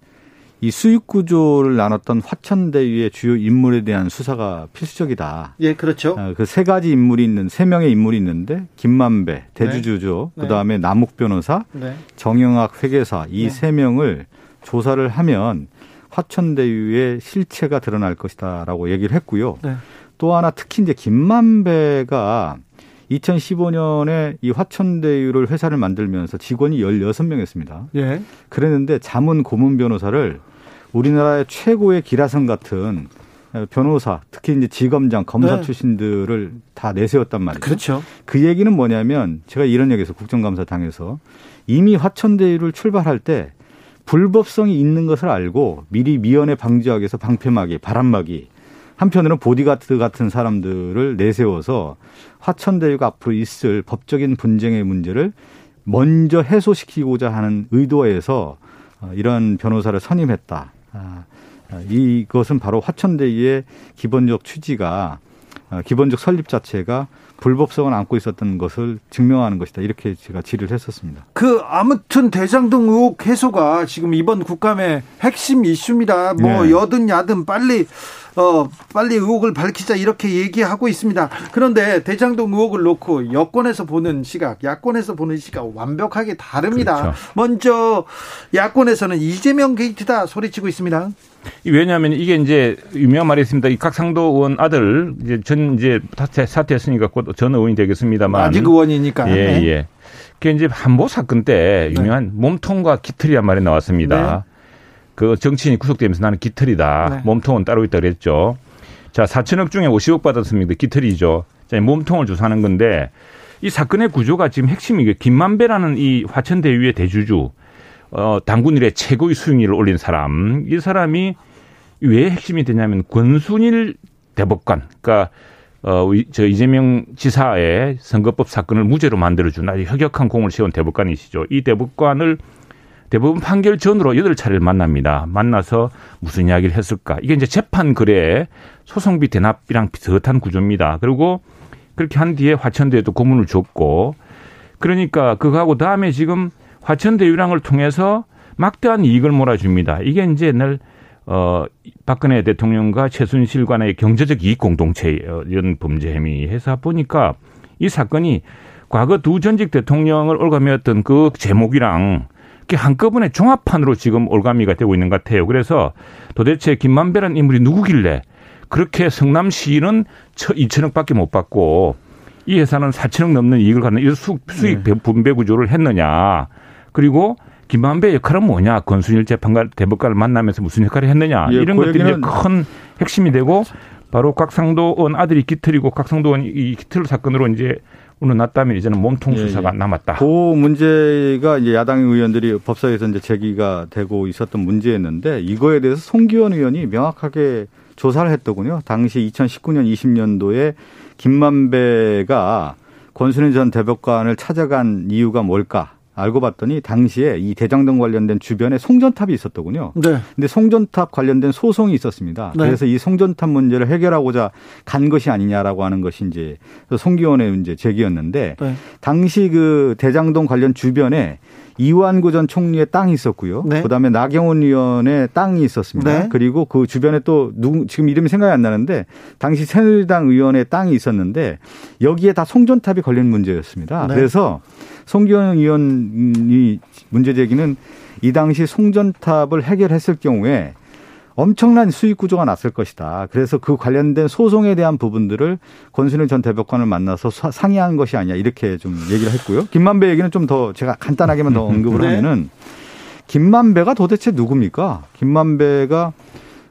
이 수익 구조를 나눴던 화천대유의 주요 인물에 대한 수사가 필수적이다. 예, 그렇죠. 아, 그세 가지 인물이 있는 세 명의 인물이 있는데 김만배 대주주죠. 네. 그다음에 남욱 변호사, 네. 정영학 회계사 이 네. 세 명을 조사를 하면 화천대유의 실체가 드러날 것이다라고 얘기를 했고요. 네. 또 하나 특히 이제 김만배가 2015년에 이 화천대유를 회사를 만들면서 직원이 16명이었습니다. 예. 그랬는데 자문 고문 변호사를 우리나라의 최고의 기라성 같은 변호사, 특히 이제 지검장, 검사 네. 출신들을 다 내세웠단 말이죠. 그렇죠. 그 얘기는 뭐냐면 제가 이런 얘기해서 국정감사 당에서 이미 화천대유를 출발할 때 불법성이 있는 것을 알고 미리 미연에 방지하기 위해서 방패막이, 바람막이, 한편으로는 보디가드 같은 사람들을 내세워서 화천대유가 앞으로 있을 법적인 분쟁의 문제를 먼저 해소시키고자 하는 의도에서 어, 이런 변호사를 선임했다. 아, 아, 이것은 바로 화천대유의 기본적 취지가 아, 기본적 설립 자체가 불법성을 안고 있었던 것을 증명하는 것이다. 이렇게 제가 질의를 했었습니다. 그 아무튼 대장동 의혹 해소가 지금 이번 국감의 핵심 이슈입니다. 뭐 네. 여든 야든 빨리 어 빨리 의혹을 밝히자 이렇게 얘기하고 있습니다. 그런데 대장동 의혹을 놓고 여권에서 보는 시각, 야권에서 보는 시각 완벽하게 다릅니다. 그렇죠. 먼저 야권에서는 이재명 게이트다 소리치고 있습니다. 왜냐하면 이게 이제 유명한 말이 있습니다. 이 각상도 의원 아들 이제 전 이제 사퇴, 사퇴했으니까 곧 전 의원이 되겠습니다만 아직 의원이니까. 예, 네. 예. 그 이제 한보 사건 때 유명한 몸통과 깃털이란 말이 나왔습니다. 그 정치인이 구속되면서 나는 깃털이다. 네. 몸통은 따로 있다 그랬죠. 자, 4천억 중에 50억 받았습니다. 깃털이죠. 자, 이 몸통을 조사하는 건데 이 사건의 구조가 지금 핵심이 김만배라는 이 화천대유의 대주주 어, 당군 일의 최고의 수익률을 올린 사람. 이 사람이 왜 핵심이 되냐면 권순일 대법관, 그러니까 어, 이- 저 이재명 지사의 선거법 사건을 무죄로 만들어준 아주 혁혁한 공을 세운 대법관이시죠. 이 대법관을 대법원 판결 전으로 여덟 차례를 만납니다. 만나서 무슨 이야기를 했을까? 이게 이제 재판 거래 소송비 대납이랑 비슷한 구조입니다. 그리고 그렇게 한 뒤에 화천대에도 고문을 줬고 그러니까 그거하고 다음에 지금 화천대 유랑을 통해서 막대한 이익을 몰아줍니다. 이게 이제 옛날 어 박근혜 대통령과 최순실 간의 경제적 이익 공동체 이런 범죄 혐의 해서 보니까 이 사건이 과거 두 전직 대통령을 올가매었던 그 제목이랑 한꺼번에 종합판으로 지금 올가미가 되고 있는 것 같아요. 그래서 도대체 김만배라는 인물이 누구길래 그렇게 성남시는 2천억밖에 못 받고 이 회사는 4천억 넘는 이익을 갖는 이 수, 수익 네. 분배 구조를 했느냐. 그리고 김만배 역할은 뭐냐. 권순일 재판관 대법관을 만나면서 무슨 역할을 했느냐. 예, 이런 그 것들이 얘기는- 큰 핵심이 되고 바로 각상도 의원 아들이 깃털이고 각상도 의원 이 깃털 사건으로 이제 오늘 났다면 이제는 몸통 예, 수사가 예. 남았다. 그 문제가 이제 야당 의원들이 법사위에서 이제 제기가 되고 있었던 문제였는데 이거에 대해서 송기원 의원이 명확하게 조사를 했더군요. 당시 2019년 20년도에 김만배가 권순일 전 대법관을 찾아간 이유가 뭘까? 알고 봤더니 당시에 이 대장동 관련된 주변에 송전탑이 있었더군요. 네. 근데 송전탑 관련된 소송이 있었습니다. 네. 그래서 이 송전탑 문제를 해결하고자 간 것이 아니냐라고 하는 것이 이제 송기원의 이제 제기였는데 네. 당시 그 대장동 관련 주변에 이완구 전 총리의 땅이 있었고요. 네. 그다음에 나경원 의원의 땅이 있었습니다. 네. 그리고 그 주변에 또 누구 지금 이름이 생각이 안 나는데 당시 새누리당 의원의 땅이 있었는데 여기에 다 송전탑이 걸린 문제였습니다. 네. 그래서 송기현 의원이 문제 제기는 이 당시 송전탑을 해결했을 경우에 엄청난 수익 구조가 났을 것이다. 그래서 그 관련된 소송에 대한 부분들을 권순일 전 대법관을 만나서 사- 상의한 것이 아니냐 이렇게 좀 얘기를 했고요. 김만배 얘기는 좀 더 제가 간단하게만 더 언급을 네. 하면은 김만배가 도대체 누굽니까? 김만배가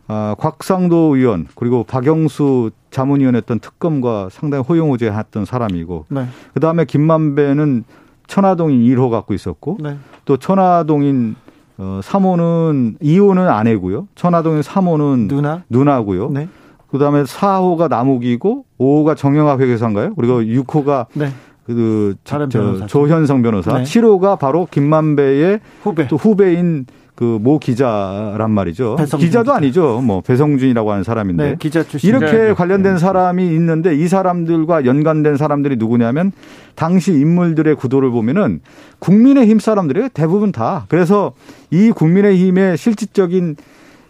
아, 곽상도 의원 그리고 박영수 자문위원했던 특검과 상당히 호용호제했던 사람이고 네. 그 다음에 김만배는 천화동인 1호 갖고 있었고 네. 또 천화동인 어, 3호는 2호는 아내고요. 천화동인 3호는 누나. 누나고요. 네. 그다음에 4호가 남욱이고 5호가 정영학 회계사인가요? 그리고 6호가 네. 그 다른 저, 변호사. 조현성 변호사 네. 7호가 바로 김만배의 후배. 또 후배인 그 모 기자란 말이죠. 배성준 기자도 기자. 아니죠. 뭐 배성준이라고 하는 사람인데 네, 기자 출신. 이렇게 네. 관련된 사람이 있는데 이 사람들과 연관된 사람들이 누구냐면 당시 인물들의 구도를 보면은 국민의힘 사람들이에요. 대부분 다. 그래서 이 국민의힘의 실질적인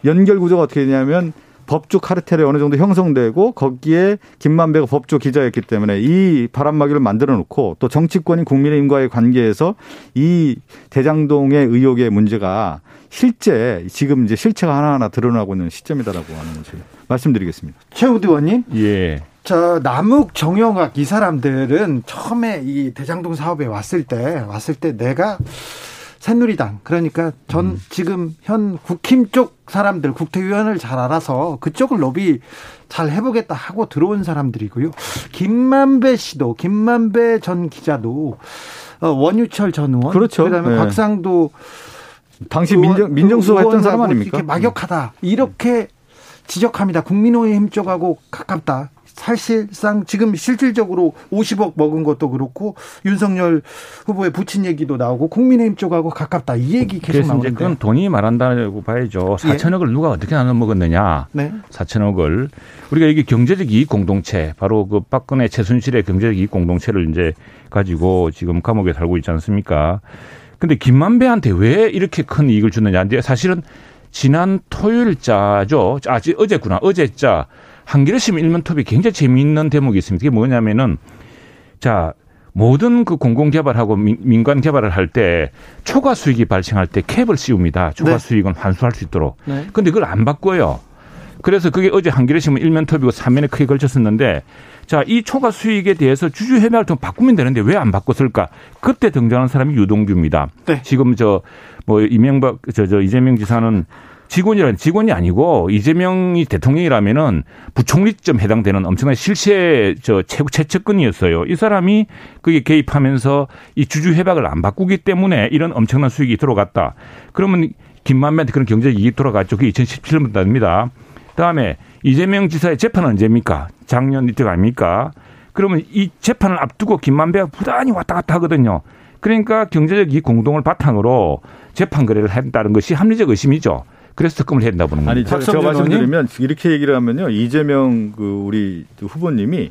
연결 구조가 어떻게 되냐면 법조 카르텔이 어느 정도 형성되고 거기에 김만배가 법조 기자였기 때문에 이 바람막이를 만들어 놓고 또 정치권인 국민의힘과의 관계에서 이 대장동의 의혹의 문제가 실제 지금 이제 실체가 하나하나 드러나고 있는 시점이다라고 하는 것을 말씀드리겠습니다. 최우드 의원님. 예. 저 남욱 정영학 이 사람들은 처음에 이 대장동 사업에 왔을 때 왔을 때 내가 새누리당 그러니까 전 지금 현 국힘 쪽 사람들 국회의원을 잘 알아서 그쪽을 로비 잘 해보겠다 하고 들어온 사람들이고요. 김만배 씨도 김만배 전 기자도 어, 원유철 전 의원 그렇죠. 그다음에 네. 곽상도 당시 민정, 민정수석 했던 사람 아닙니까? 이렇게 막역하다 이렇게 지적합니다. 국민의힘 쪽하고 가깝다. 사실상 지금 실질적으로 50억 먹은 것도 그렇고 윤석열 후보의 부친 얘기도 나오고 국민의힘 쪽하고 가깝다 이 얘기 계속 나오는데 그건 돈이 말한다고 봐야죠. 예. 4천억을 누가 어떻게 나눠 먹었느냐. 네. 4천억을 우리가 이게 경제적 이익 공동체 바로 그 박근혜 최순실의 경제적 이익 공동체를 이제 가지고 지금 감옥에 살고 있지 않습니까? 근데 김만배한테 왜 이렇게 큰 이익을 주느냐? 사실은 지난 토요일자죠. 아, 지- 어제구나. 어제자 한겨레신문 일면톱이 굉장히 재미있는 대목이 있습니다. 그게 뭐냐면은 자 모든 그 공공 개발하고 민- 민간 개발을 할 때 초과 수익이 발생할 때 캡을 씌웁니다. 초과 네. 수익은 환수할 수 있도록. 네. 근데 그걸 안 바꿔요. 그래서 그게 어제 한겨레신문 일면톱이고 3면에 크게 걸쳤었는데 자, 이 초과 수익에 대해서 주주 협약을 좀 바꾸면 되는데 왜 안 바꿨을까? 그때 등장한 사람이 유동규입니다. 네. 지금 저 뭐 이명박 저 저 이재명 지사는 직원이란 직원이 아니고 이재명이 대통령이라면은 부총리쯤 해당되는 엄청난 실세 저 최고 최측근이었어요. 이 사람이 그게 개입하면서 이 주주 협약을 안 바꾸기 때문에 이런 엄청난 수익이 들어갔다. 그러면 김만배한테 그런 경제적 이익이 돌아갔죠. 그게 2017년입니다. 다음에 이재명 지사의 재판은 언제입니까? 작년 이때 아닙니까? 그러면 이 재판을 앞두고 김만배가 부단히 왔다 갔다 하거든요. 그러니까 경제적 이익 공동을 바탕으로 재판 거래를 했다는 것이 합리적 의심이죠. 그래서 특검을 했다 보는 겁니다. 아니, 저, 저 말씀드리면 이렇게 얘기를 하면요. 이재명 그 우리 후보님이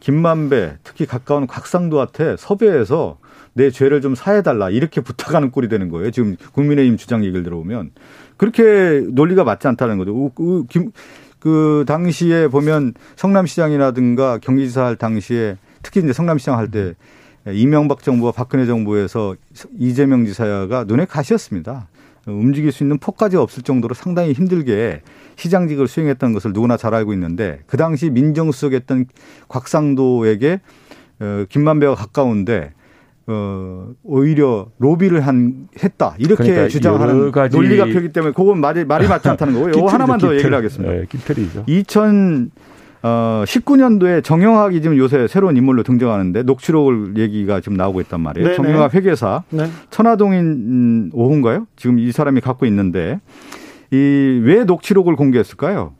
김만배 특히 가까운 곽상도한테 섭외해서 내 죄를 좀 사해달라 이렇게 부탁하는 꼴이 되는 거예요. 지금 국민의힘 주장 얘기를 들어보면 그렇게 논리가 맞지 않다는 거죠. 우- 우- 김- 그 당시에 보면 성남시장이라든가 경기지사 할 당시에 특히 이제 성남시장 할 때 이명박 정부와 박근혜 정부에서 이재명 지사가 눈에 가시였습니다. 움직일 수 있는 폭까지 없을 정도로 상당히 힘들게 시장직을 수행했던 것을 누구나 잘 알고 있는데 그 당시 민정수석했던 곽상도에게 어, 김만배와 가까운데 어, 오히려 로비를 한 했다 이렇게 그러니까 주장하는 논리가 펴기 때문에 그건 말이 말이 맞지 않다는 거고요. 이거 하나만 더 얘기를 하겠습니다. 네, 깃털이죠. 2019년도에 정영학이 지금 요새 새로운 인물로 등장하는데 녹취록을 얘기가 지금 나오고 있단 말이에요. 네네. 정영학 회계사 네. 천화동인 음, 오후인가요? 지금 이 사람이 갖고 있는데 이 왜 녹취록을 공개했을까요?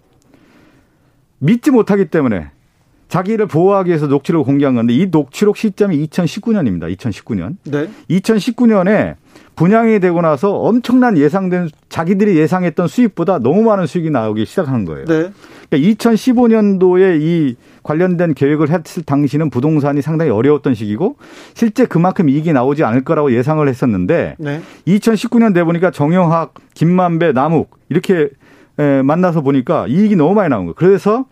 믿지 못하기 때문에 자기를 보호하기 위해서 녹취록을 공개한 건데 이 녹취록 시점이 2019년입니다. 2019년. 네. 2019년에 분양이 되고 나서 엄청난 예상된 자기들이 예상했던 수익보다 너무 많은 수익이 나오기 시작하는 거예요. 네. 그러니까 2015년도에 이 관련된 계획을 했을 당시는 부동산이 상당히 어려웠던 시기고 실제 그만큼 이익이 나오지 않을 거라고 예상을 했었는데 네. 2019년 돼 보니까 정영학, 김만배, 남욱 이렇게 에, 만나서 보니까 이익이 너무 많이 나온 거예요. 그래서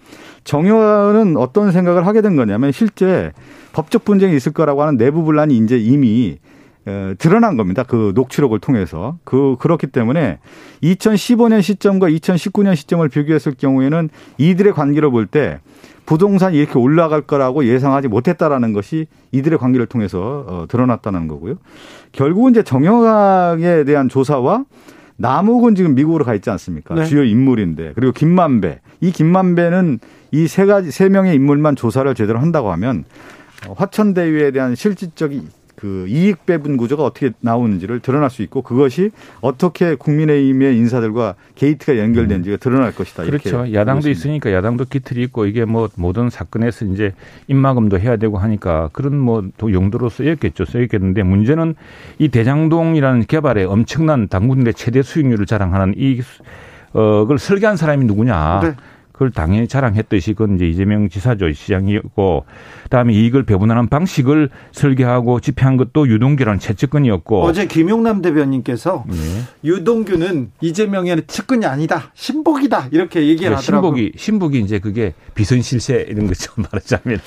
정영학은 어떤 생각을 하게 된 거냐면 실제 법적 분쟁이 있을 거라고 하는 내부 분란이 이제 이미 에, 드러난 겁니다. 그 녹취록을 통해서. 그, 그렇기 때문에 2015년 시점과 2019년 시점을 비교했을 경우에는 이들의 관계를 볼 때 부동산이 이렇게 올라갈 거라고 예상하지 못했다라는 것이 이들의 관계를 통해서 어, 드러났다는 거고요. 결국은 이제 정영학에 대한 조사와 남욱은 지금 미국으로 가 있지 않습니까? 네. 주요 인물인데 그리고 김만배 이 김만배는 이 세 가지 세 명의 인물만 조사를 제대로 한다고 하면 어, 화천대유에 대한 실질적인 그 이익 배분 구조가 어떻게 나오는지를 드러날 수 있고 그것이 어떻게 국민의힘의 인사들과 게이트가 연결된지가 드러날 것이다. 그렇죠. 야당도 있으니까 야당도 기틀이 있고 이게 뭐 모든 사건에서 이제 입막음도 해야 되고 하니까 그런 뭐 용도로 쓰였겠죠. 쓰였겠는데 문제는 이 대장동이라는 개발에 엄청난 당군의 최대 수익률을 자랑하는 이 어, 그걸 설계한 사람이 누구냐. 네. 그걸 당연히 자랑했듯이 그건 이제 이재명 지사죠 시장이었고 그다음에 이익을 배분하는 방식을 설계하고 집행한 것도 유동규라는 최측근이었고 어제 김용남 대변인께서 네. 유동규는 이재명의 측근이 아니다 신복이다 이렇게 얘기를 네, 하더라고요. 신복이 신복이 이제 그게 비선실세 이런 것처 말하자면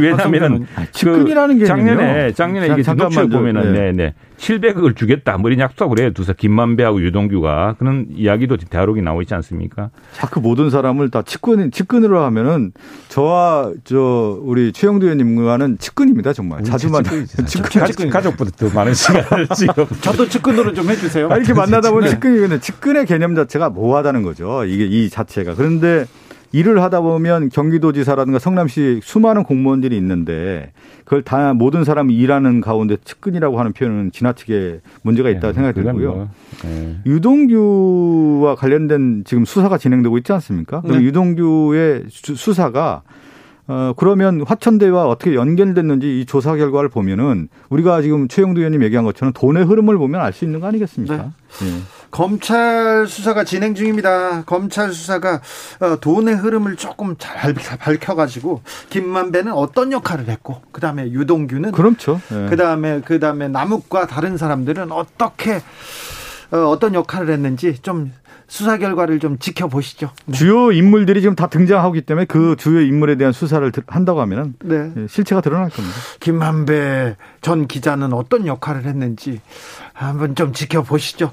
왜냐하면은 아, 측근이라는 게 작년에 작년에 이게 잠깐만 보면은 네. 네. 700억을 주겠다. 머리 약속을 해요. 두사 김만배하고 유동규가 그런 이야기도 대화록이 나오 있지 않습니까? 자꾸 모든 사람을 다 측근 측근으로 하면은 저와 저 우리 최영두 의원님과는 측근입니다. 정말 자주 만나 측근, 측근 가족보다 더 많은 시간을 지금 저도 측근으로 좀 해주세요. 이렇게 만나다 보면 측근이 근데 측근의 개념 자체가 모호하다는 거죠. 이게 이 자체가 그런데 일을 하다 보면 경기도지사라든가 성남시 수많은 공무원들이 있는데 그걸 다 모든 사람이 일하는 가운데 측근이라고 하는 표현은 지나치게 문제가 있다 고 네, 생각이 들고요. 뭐, 네. 유동규와 관련된 지금 수사가 진행되고 있지 않습니까? 그럼 네. 유동규의 수사가 어, 그러면 화천대와 어떻게 연결됐는지 이 조사 결과를 보면은 우리가 지금 최영두 의원님 얘기한 것처럼 돈의 흐름을 보면 알 수 있는 거 아니겠습니까? 네. 네. 검찰 수사가 진행 중입니다. 검찰 수사가 어, 돈의 흐름을 조금 잘 밝혀가지고 김만배는 어떤 역할을 했고 그 다음에 유동규는 그렇죠. 네. 그 다음에 그 다음에 남욱과 다른 사람들은 어떻게 어, 어떤 역할을 했는지 좀 수사 결과를 좀 지켜보시죠. 네. 주요 인물들이 지금 다 등장하기 때문에 그 주요 인물에 대한 수사를 한다고 하면은 네. 예, 실체가 드러날 겁니다. 김만배 전 기자는 어떤 역할을 했는지 한번 좀 지켜보시죠.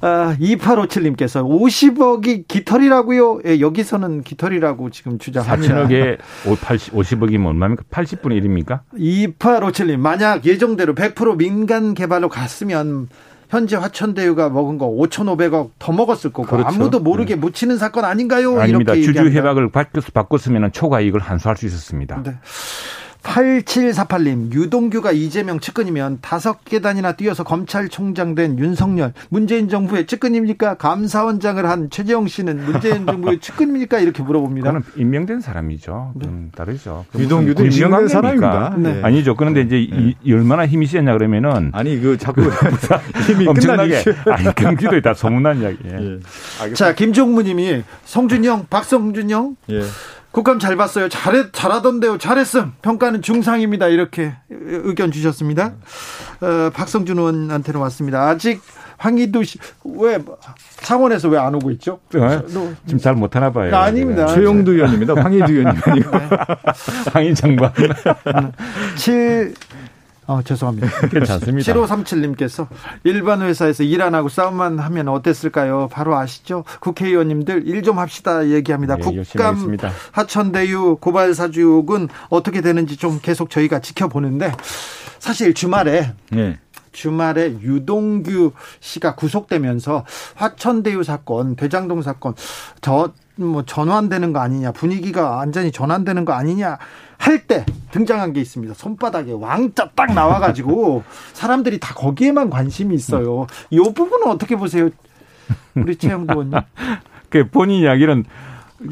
아, 2857님께서 50억이 깃털이라고요? 예, 여기서는 깃털이라고 지금 주장합니다. 4천억에 50억이면 얼마입니까? 80분의 1입니까? 2857님, 만약 예정대로 100% 민간 개발로 갔으면 현재 화천대유가 먹은 거 5,500억 더 먹었을 거고 그렇죠. 아무도 모르게 네. 묻히는 사건 아닌가요? 아닙니다. 주주 해박을 바꿨으면 초과 이익을 환수할 수 있었습니다. 네. 8748님, 유동규가 이재명 측근이면 다섯 계단이나 뛰어서 검찰총장 된 윤석열, 문재인 정부의 측근입니까? 감사원장을 한 최재형 씨는 문재인 정부의 측근입니까? 이렇게 물어봅니다. 그는 임명된 사람이죠. 네. 음, 다르죠. 유동규도 임명된 사람입니다. 네. 아니죠. 그런데 이제 네. 이, 얼마나 힘이 세냐 그러면은 아니 그 자꾸 힘이 엄청나게 아니 경기도에 다 소문난 이야기. 예. 자 김종무님이 성준영, 박성준영. 예. 국감 잘 봤어요. 잘했, 잘하던데요. 잘했음. 평가는 중상입니다. 이렇게 의견 주셨습니다. 어, 박성준 의원한테는 왔습니다. 아직 황희도 씨, 왜, 창원에서 왜 안 오고 있죠? 네. 지금 잘 못하나 봐요. 아, 닙니다 최영두 의원입니다. 황희도 의원님 아니고. 황희 장관. 7, 어, 죄송합니다. 괜찮습니다. 7537님께서 일반 회사에서 일 안 하고 싸움만 하면 어땠을까요? 바로 아시죠? 국회의원님들 일 좀 합시다 얘기합니다. 네, 국감 하천대유 고발 사주혹은 어떻게 되는지 좀 계속 저희가 지켜보는데 사실 주말에 네. 주말에 유동규 씨가 구속되면서 화천대유 사건, 대장동 사건 저 뭐 전환되는 거 아니냐, 분위기가 완전히 전환되는 거 아니냐 할 때 등장한 게 있습니다. 손바닥에 왕자 딱 나와가지고 사람들이 다 거기에만 관심이 있어요. 이 부분은 어떻게 보세요? 우리 최영도 의원님. 그 본인 이야기는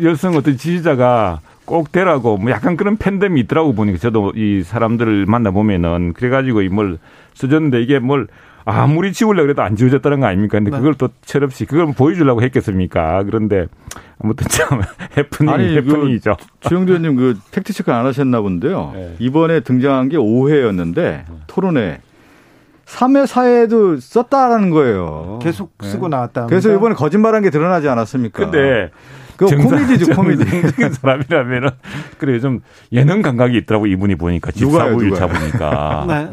열성 어떤 지지자가 꼭 되라고 뭐 약간 그런 팬덤이 있더라고 보니까 저도 이 사람들을 만나 보면은 그래가지고 이뭘 써줬는데 이게 뭘 아무리 지우려고 그래도 안 지워졌다는 거 아닙니까? 근데 네. 그걸 또 철없이 그걸 보여주려고 했겠습니까? 그런데 아무튼 참 해프닝, 아니, 그 해프닝이죠. 그 주영도 의원님 그 팩트체크 안 하셨나 본데요. 네. 이번에 등장한 게 5회였는데 토론회 3회, 4회도 썼다라는 거예요. 계속 네. 쓰고 네. 나왔다. 그래서 이번에 거짓말한 게 드러나지 않았습니까? 근데 그 코미디죠, 코미디. 정상적인 사람이라면은 그래 좀 예능 감각이 있더라고 이분이 보니까 집사부 일차 보니까. 네.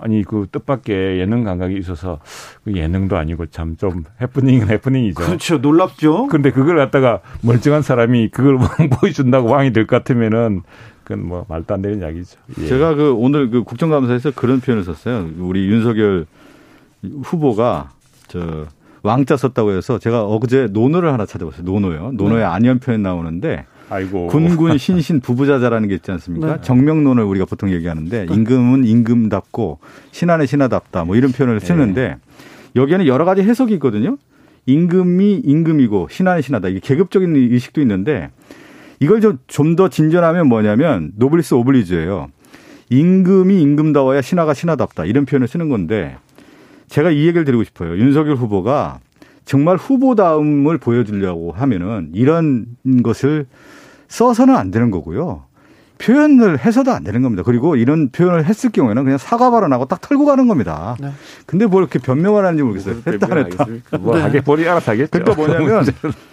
아니 그 뜻밖의 예능 감각이 있어서 그 예능도 아니고 참 좀 해프닝은 해프닝이죠. 그렇죠. 놀랍죠. 그런데 그걸 갖다가 멀쩡한 사람이 그걸 보여준다고 왕이 될 것 같으면은 그건 뭐 말도 안 되는 이야기죠. 예. 제가 그 오늘 그 국정감사에서 그런 표현을 썼어요. 우리 윤석열 후보가 저 왕자 썼다고 해서 제가 어제 논어를 하나 찾아봤어요. 논어요. 논어에 네. 안연 표현 나오는데 아이고. 군군 신신 부부자자라는 게 있지 않습니까? 네. 정명론을 우리가 보통 얘기하는데 임금은 임금답고 신하는 신하답다 뭐 이런 표현을 쓰는데 여기에는 여러 가지 해석이 있거든요. 임금이 임금이고 신하는 신하다. 이게 계급적인 의식도 있는데 이걸 좀 좀 더 진전하면 뭐냐면 노블리스 오블리주예요. 임금이 임금다워야 신하가 신하답다. 이런 표현을 쓰는 건데 제가 이 얘기를 드리고 싶어요. 윤석열 후보가 정말 후보다움을 보여주려고 하면은 이런 것을 써서는 안 되는 거고요. 표현을 해서도 안 되는 겁니다. 그리고 이런 표현을 했을 경우에는 그냥 사과 발언하고 딱 털고 가는 겁니다. 네. 근데 뭘 이렇게 변명을 하는지 모르겠어요. 했다 안 했다. 뭐 네. 하게 본인이 알아서 하겠죠. 그러니까 뭐냐면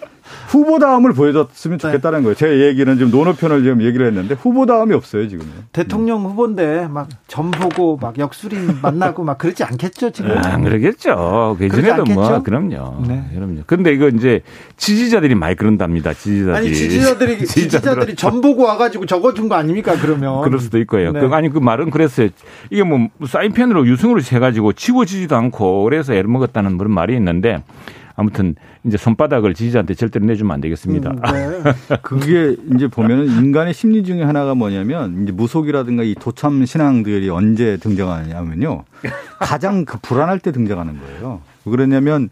후보다움을 보여줬으면 좋겠다는 거예요. 제 얘기는 지금 논어편을 지금 얘기를 했는데 후보다움이 없어요 지금. 대통령 후보인데 막 점보고 막 역술인 만나고 막 그러지 않겠죠 지금? 안 그러겠죠. 예전에도 그러지 뭐? 그럼요. 네. 그럼요. 근데 이거 이제 지지자들이 많이 그런답니다. 지지자들이. 아니 지지자들이 지지자들이 점보고 와가지고 적어준 거 아닙니까 그러면? 그럴 수도 있고요. 네. 그, 아니 그 말은 그랬어요. 이게 뭐 사인펜으로 유승으로 해가지고 지워지지도 않고 그래서 애를 먹었다는 그런 말이 있는데 아무튼 이제 손바닥을 지지자한테 절대로 내주면 안 되겠습니다. 음, 네. 그게 이제 보면은 인간의 심리 중에 하나가 뭐냐면 이제 무속이라든가 이 도참 신앙들이 언제 등장하냐면요. 가장 그 불안할 때 등장하는 거예요. 왜 그러냐면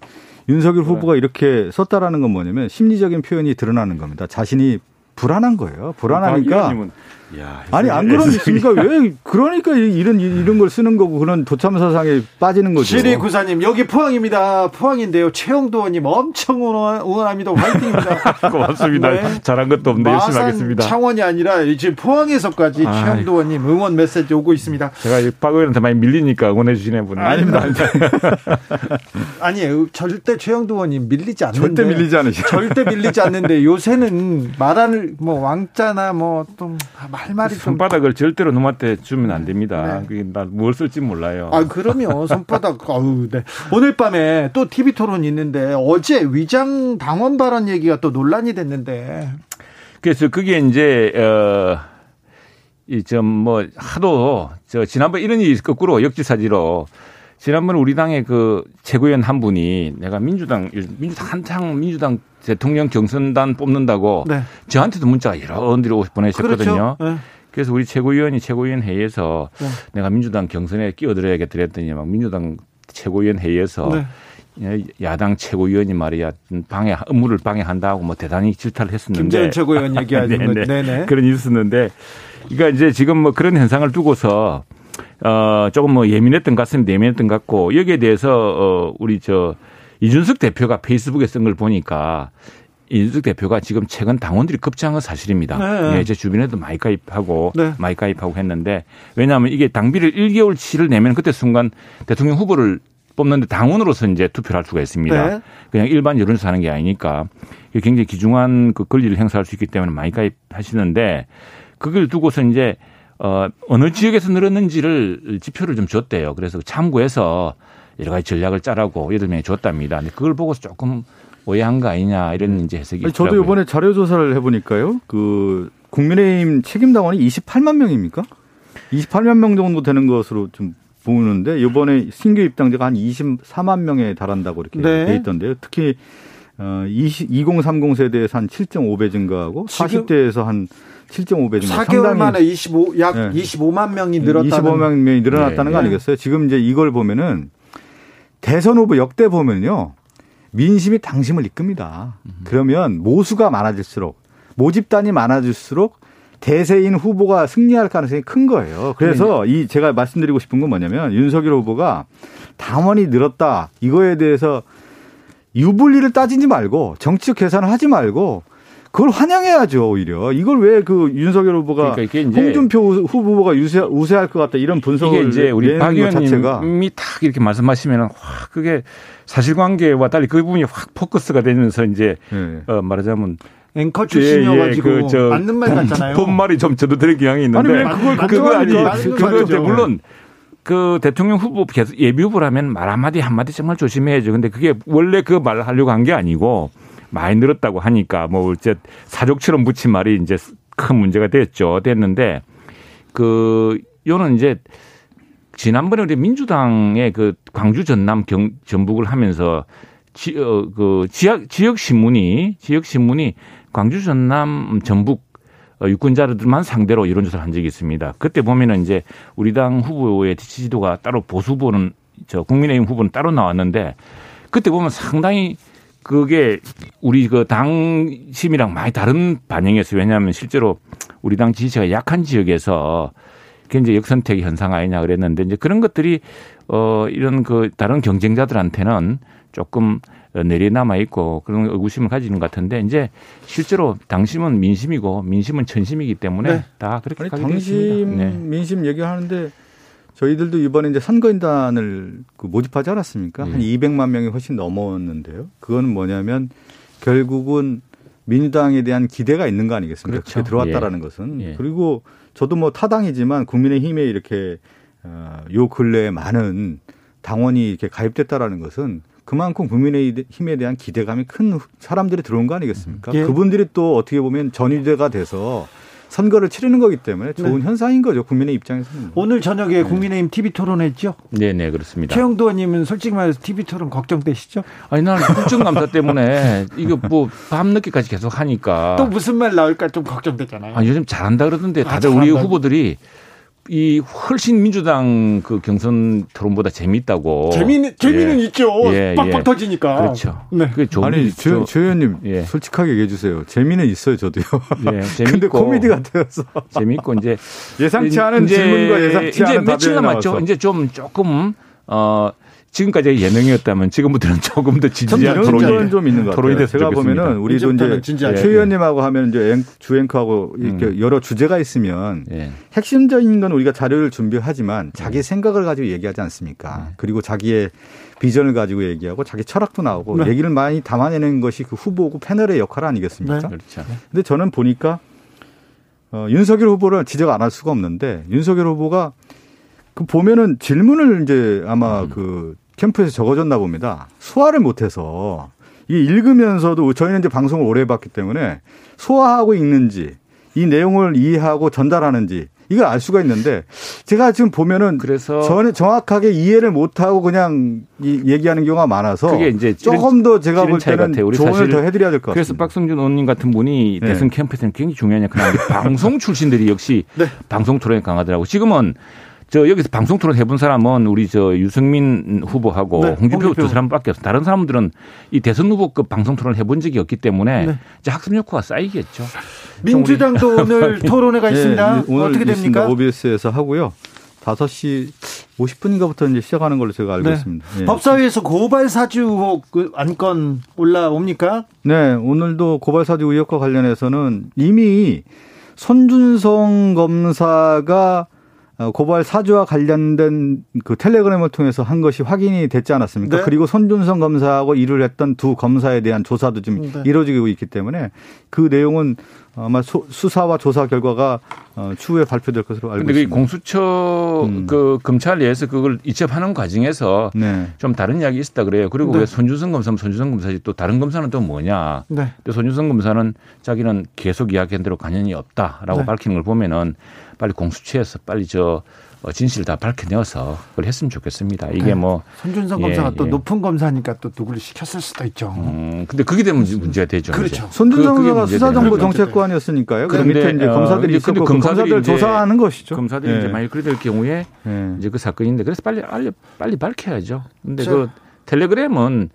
윤석열 후보가 이렇게 썼다라는 건 뭐냐면 심리적인 표현이 드러나는 겁니다. 자신이 불안한 거예요. 불안하니까 아니 안 그러겠습니까? 왜 그러니까 이런 이런 걸 쓰는 거고 그런 도참 사상에 빠지는 거죠. 시리 구사님 여기 포항입니다. 포항인데요. 최영도 의원님 엄청 응원, 응원합니다. 화이팅입니다. 고맙습니다. 네. 잘한 것도 없는데 열심히 하겠습니다. 창원이 아니라 지금 포항에서까지 아이고. 최영도 의원님 응원 메시지 오고 있습니다. 제가 이박 의원한테 많이 밀리니까 응원해 주시네 분이. 아닙니다. 아니에요. 절대 최영도 의원님 밀리지 않는데. 절대 밀리지 않으시죠. 절대 밀리지 않는데 요새는 말하는 뭐 왕자나 뭐또 말말이 좀 손바닥을 절대로 놈한테 주면 안 됩니다. 네. 그게 나뭘 쓸지 몰라요. 아, 그럼요. 손바닥. 아우, 네. 오늘 밤에 또 TV 토론 있는데 어제 위장 당원 발언 얘기가 또 논란이 됐는데. 그래서 그게 이제 어 이좀뭐 하도 저 지난번 이런 일이 거꾸로 역지사지로 지난번 우리 당의 그 최고위원 한 분이 내가 민주당 민주당 한창 민주당 대통령 경선단 뽑는다고 네. 저한테도 문자가 여러 번들이 보내셨거든요. 그렇죠. 네. 그래서 우리 최고위원이 최고위원 회의에서 네. 내가 민주당 경선에 끼어들어야겠다 그랬더니 막 민주당 최고위원 회의에서 네. 야당 최고위원이 말이야 방해 업무를 방해한다고 뭐 대단히 질타를 했었는데 김재현 최고위원 얘기하는 거. 네네. 네네. 그런 일이 있었는데 그러니까 이제 지금 뭐 그런 현상을 두고서 어 조금 뭐 예민했던 것 같습니다. 예민했던 것 같고 여기에 대해서 어 우리 저 이준석 대표가 페이스북에 쓴 걸 보니까 이준석 대표가 지금 최근 당원들이 급증한 건 사실입니다. 네. 예, 제 주변에도 많이 가입하고 네. 많이 가입하고 했는데 왜냐하면 이게 당비를 1개월치를 내면 그때 순간 대통령 후보를 뽑는데 당원으로서 이제 투표를 할 수가 있습니다. 네. 그냥 일반 여론조사 하는 게 아니니까 굉장히 귀중한 그 권리를 행사할 수 있기 때문에 많이 가입하시는데 그걸 두고서 이제 어 어느 지역에서 늘었는지를 지표를 좀 줬대요. 그래서 참고해서 여러 가지 전략을 짜라고 여덟 명이 줬답니다. 근데 그걸 보고서 조금 오해한 거 아니냐 이런 이제 해석이 아니, 저도. 이번에 자료 조사를 해보니까요. 그 국민의힘 책임 당원이 28만 명입니까? 28만 명 정도 되는 것으로 좀 보는데 이번에 신규 입당자가 한 24만 명에 달한다고 이렇게 네. 돼 있던데요. 특히 어 20, 2030 세대에서 한 7.5배 증가하고 지금 40대에서 한 7.5배 증가. 4개월 만에 25, 약 네. 25만 명이 늘었다는. 25만 명이 늘어났다는 네. 거 아니겠어요? 지금 이제 이걸 보면은 대선 후보 역대 보면요. 민심이 당심을 이끕니다. 그러면 모수가 많아질수록 모집단이 많아질수록 대세인 후보가 승리할 가능성이 큰 거예요. 그래서 이 제가 말씀드리고 싶은 건 뭐냐면 윤석열 후보가 당원이 늘었다 이거에 대해서 유불리를 따지지 말고 정치적 계산을 하지 말고 그걸 환영해야죠 오히려 이걸 왜 그 윤석열 후보가 그러니까 이게 이제 홍준표 후보가 우세, 우세할 것 같다 이런 분석을 이게 이제 우리 박 의원님이 딱 이렇게 말씀하시면은 확 그게 사실관계와 달리 그 부분이 확 포커스가 되면서 이제 네. 어 말하자면 앵커 출신이어가지고 예, 예, 그저 맞는 말 같잖아요. 본말이 좀 저도 들은 경향이 있는데 아니, 왜 그걸 그거 아니 그거. 이제 물론 그 대통령 후보 계속 예비 후보라면 말 한마디 한마디 정말 조심해야죠. 근데 그게 원래 그 말을 하려고 한 게 아니고 많이 늘었다고 하니까 뭐 이제 사족처럼 붙인 말이 이제 큰 문제가 됐죠. 됐는데 그 요는 이제 지난번에 우리 민주당의 그 광주 전남 경 전북을 하면서 지, 어, 그 지역 지역 신문이 지역 신문이 광주 전남 전북 어, 유권자들만 상대로 여론조사를 한 적이 있습니다. 그때 보면은 이제 우리 당 후보의 지지도가 따로 보수 후보는 저 국민의힘 후보는 따로 나왔는데 그때 보면 상당히 그게 우리 그 당심이랑 많이 다른 반영이었어요. 왜냐하면 실제로 우리 당 지지자가 약한 지역에서 굉장히 역선택 현상 아니냐 그랬는데 이제 그런 것들이 어 이런 그 다른 경쟁자들한테는 조금 내려남아 있고 그런 의구심을 가지는 것 같은데 이제 실제로 당심은 민심이고 민심은 천심이기 때문에 네. 다 그렇게 아니, 가게 당심. 네. 민심 얘기하는데 저희들도 이번에 이제 선거인단을 그 모집하지 않았습니까? 한 200만 명이 훨씬 넘었는데요. 그거는 뭐냐면 결국은 민주당에 대한 기대가 있는 거 아니겠습니까? 그렇죠. 그렇게 들어왔다라는 것은 예. 그리고 저도 뭐 타당이지만 국민의힘에 이렇게 어, 요 근래에 많은 당원이 이렇게 가입됐다라는 것은 그만큼 국민의힘에 대한 기대감이 큰 사람들이 들어온 거 아니겠습니까? 예. 그분들이 또 어떻게 보면 전위대가 돼서 선거를 치르는 거기 때문에 좋은 현상인 거죠 국민의 입장에서는. 오늘 저녁에 국민의힘 TV 토론했죠. 네, 네, 그렇습니다. 최영도 의원님은 솔직히 말해서 TV 토론 걱정되시죠? 아니 나는 국정감사 때문에 이거 뭐 밤 늦게까지 계속 하니까 또 무슨 말 나올까 좀 걱정되잖아요. 아, 요즘 잘한다 그러던데 아, 다들 우리 잘한다고? 후보들이 이 훨씬 민주당 그 경선 토론보다 재밌다고. 재미는 재미는 예. 있죠. 예, 빡빡 예. 터지니까. 그렇죠. 네. 그게 좋은 아니 저- 조, 조 의원님 예. 솔직하게 얘기해 주세요. 재미는 있어요 저도요. 예, 재밌고 근데 코미디 같아서 재밌고 이제 예상치 않은 이제 질문과 예상치 이제 않은 남았죠. 나와서. 이제 좀 조금 어 지금까지 예능이었다면 지금부터는 조금 더전 진지한 토론이 건좀 있는 것 토론이 같아요. 됐으면 제가. 보면은 우리도 이제 진지하게. 최 의원님하고 하면 이제 앵- 주앵커하고 이렇게 음. 여러 주제가 있으면 예. 핵심적인 건 우리가 자료를 준비하지만 자기 생각을 가지고 얘기하지 않습니까? 그리고 자기의 비전을 가지고 얘기하고 자기 철학도 나오고 네. 얘기를 많이 담아내는 것이 그 후보고 패널의 역할 아니겠습니까? 네. 그렇죠. 근데 저는 보니까 어, 윤석열 후보를 지적 안 할 수가 없는데 윤석열 후보가 그 보면은 질문을 이제 아마 음. 그 캠프에서 적어줬나 봅니다. 소화를 못해서 이게 읽으면서도 저희는 이제 방송을 오래 봤기 때문에 소화하고 읽는지 이 내용을 이해하고 전달하는지 이걸 알 수가 있는데 제가 지금 보면은 그래서 저는 정확하게 이해를 못하고 그냥 이- 얘기하는 경우가 많아서 그게 이제 조금 더 제가 볼 때는 같아요. 우리 조언을 더 해드려야 될 것 같습니다. 그래서 박성준 의원님 같은 분이 네. 대선 캠프에서는 굉장히 역할을 하는데 방송 출신들이 역시 네. 방송 토론에 강하더라고. 지금은 저 여기서 방송 토론 해본 사람은 우리 저 유승민 후보하고 네, 홍준표 홍준표. 두 사람밖에 없어. 다른 사람들은 이 대선 후보급 방송 토론을 해본 적이 없기 때문에 네. 이제 학습 효과가 쌓이겠죠. 민주당도 오늘 토론회가 있습니다. 예, 오늘 어떻게 있습니다. 됩니까? OBS에서 하고요. 5시 50분인가부터 이제 시작하는 걸로 제가 알고 네. 있습니다. 예. 법사위에서 고발 사주 의혹 그 안건 올라옵니까? 네, 오늘도 고발 사주 의혹과 관련해서는 이미 손준성 검사가 어, 고발 사주와 관련된 그 텔레그램을 통해서 한 것이 확인이 됐지 않았습니까? 네. 그리고 손준성 검사하고 일을 했던 두 검사에 대한 조사도 지금 네. 이루어지고 있기 때문에 그 내용은 아마 소- 수사와 조사 결과가 어, 추후에 발표될 것으로 알고 그 있습니다. 공수처 음. 그 검찰 내에서 그걸 이첩하는 과정에서 네. 좀 다른 이야기 있었다 그래요. 그리고 네. 왜 손준성 검사면 손준성 검사지 또 다른 검사는 또 뭐냐. 네. 근데 손준성 검사는 자기는 계속 이야기한 대로 관련이 없다라고 네. 밝히는 걸 보면은 빨리 공수처에서 빨리 저 어, 진실을 다 밝혀내어서 그걸 했으면 좋겠습니다. 이게 네. 뭐 손준성 예, 검사가 또 예. 높은 검사니까 또 누구를 시켰을 수도 있죠. 음, 근데 그게 되면 문제가 되죠. 그렇죠. 이제. 손준성 그- 검사가 문제되는 수사정보. 정책관이었으니까요. 그 밑에 이제 어, 검사들이 그 검사들이 검사들 조사하는 것이죠. 검사들이 예. 이제 만약 그래 될 경우에 예. 이제 그 사건인데 그래서 빨리 빨리 빨리 밝혀야죠. 근데 자. 그 텔레그램은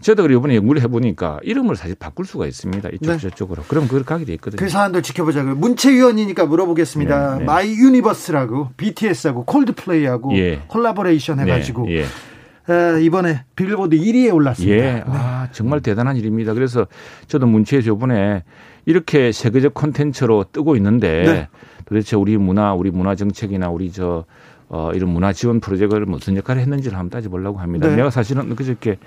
저도 그래 이번에 연구를 해보니까 이름을 사실 바꿀 수가 있습니다. 이쪽 네. 저쪽으로. 그럼 그렇게 하게 돼 있거든요. 그 사안들 지켜보자고요. 문체위원이니까 물어보겠습니다. 네, 네. My Universe라고 BTS하고 콜드플레이하고 예. 콜라보레이션 해가지고 네, 예. 에, 이번에 빌보드 1위에 올랐습니다. 예. 네. 아, 정말 대단한 일입니다. 그래서 저도 문체에서 이번에 이렇게 세계적 콘텐츠로 뜨고 있는데 네. 도대체 우리 문화, 우리 문화 정책이나 우리 저 어, 이런 문화 지원 프로젝트를 무슨 역할을 했는지를 한번 따져보려고 합니다. 네. 내가 사실은 그저께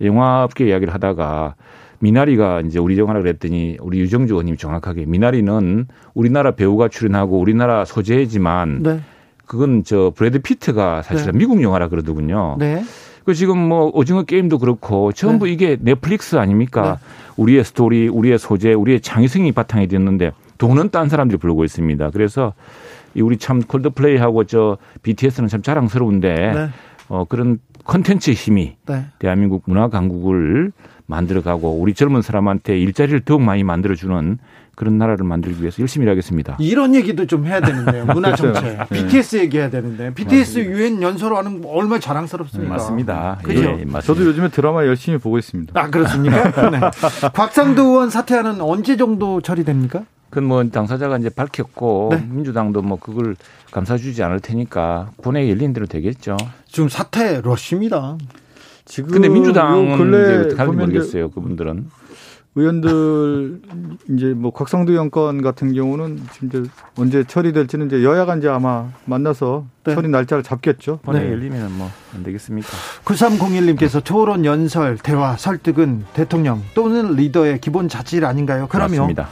영화업계 이야기를 하다가 미나리가 이제 우리 영화라 그랬더니 우리 유정주 의원님이 정확하게 미나리는 우리나라 배우가 출연하고 우리나라 소재지만 네. 그건 저 브래드 피트가 사실은 네. 미국 영화라 그러더군요. 네. 그 지금 뭐 오징어 게임도 그렇고 전부 이게 넷플릭스 아닙니까? 우리의 스토리, 우리의 소재, 우리의 창의성이 바탕이 됐는데 돈은 딴 사람들이 부르고 있습니다. 그래서 이 우리 참 콜드플레이하고 저 BTS는 참 자랑스러운데 네. 어 그런 컨텐츠의 힘이 네. 대한민국 문화 강국을 만들어가고 우리 젊은 사람한테 일자리를 더욱 많이 만들어주는 그런 나라를 만들기 위해서 열심히 일하겠습니다. 이런 얘기도 좀 해야 되는데요. 문화 정책. 네. BTS 얘기해야 되는데. BTS 유엔 연설하는 거 얼마나 자랑스럽습니까? 맞습니다. 그죠? 예, 맞습니다. 저도 요즘에 드라마 열심히 보고 있습니다. 아, 그렇습니까? 네. 곽상도 의원 사퇴하는 언제 정도 처리됩니까? 그건 뭐 당사자가 이제 밝혔고 네. 민주당도 뭐 그걸 감사주지 않을 테니까 본회의 열린 대로 되겠죠. 지금 사퇴 러쉬입니다. 지금 근데 민주당은 요 근래 이제 모르겠어요. 그분들은 의원들 이제 뭐 곽상도 의원 건 같은 경우는 지금 이제 언제 처리될지는 이제 여야가 이제 아마 만나서 네. 처리 날짜를 잡겠죠. 본회의 네. 열리면 뭐 안 되겠습니까? 9301님께서 토론, 연설, 대화, 설득은 대통령 또는 리더의 기본 자질 아닌가요? 그러면 맞습니다.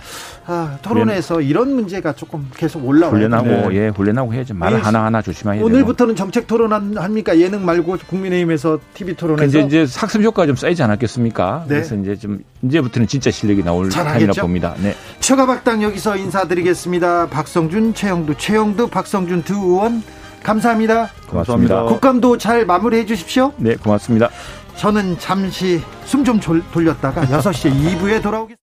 아, 토론에서 이런 문제가 조금 계속 올라와요. 훈련하고 네. 예 훈련하고 해야죠. 말 예, 하나 하나 조심해야 되고. 오늘부터는 정책 토론 한- 합니까? 예능 말고 국민의힘에서 TV 그 토론에서 이제 이제 학습 효과가 좀 쌓이지 않았겠습니까? 네. 그래서 이제 좀 이제부터는 진짜 실력이 나올? 타임이라 봅니다. 네. 최가박당 여기서 인사드리겠습니다. 박성준, 최영두, 최영두, 박성준 두 의원 감사합니다. 고맙습니다. 감사합니다. 국감도 잘 마무리해 주십시오. 네, 고맙습니다. 저는 잠시 숨 좀 돌렸다가 6시 2부에 돌아오겠습니다.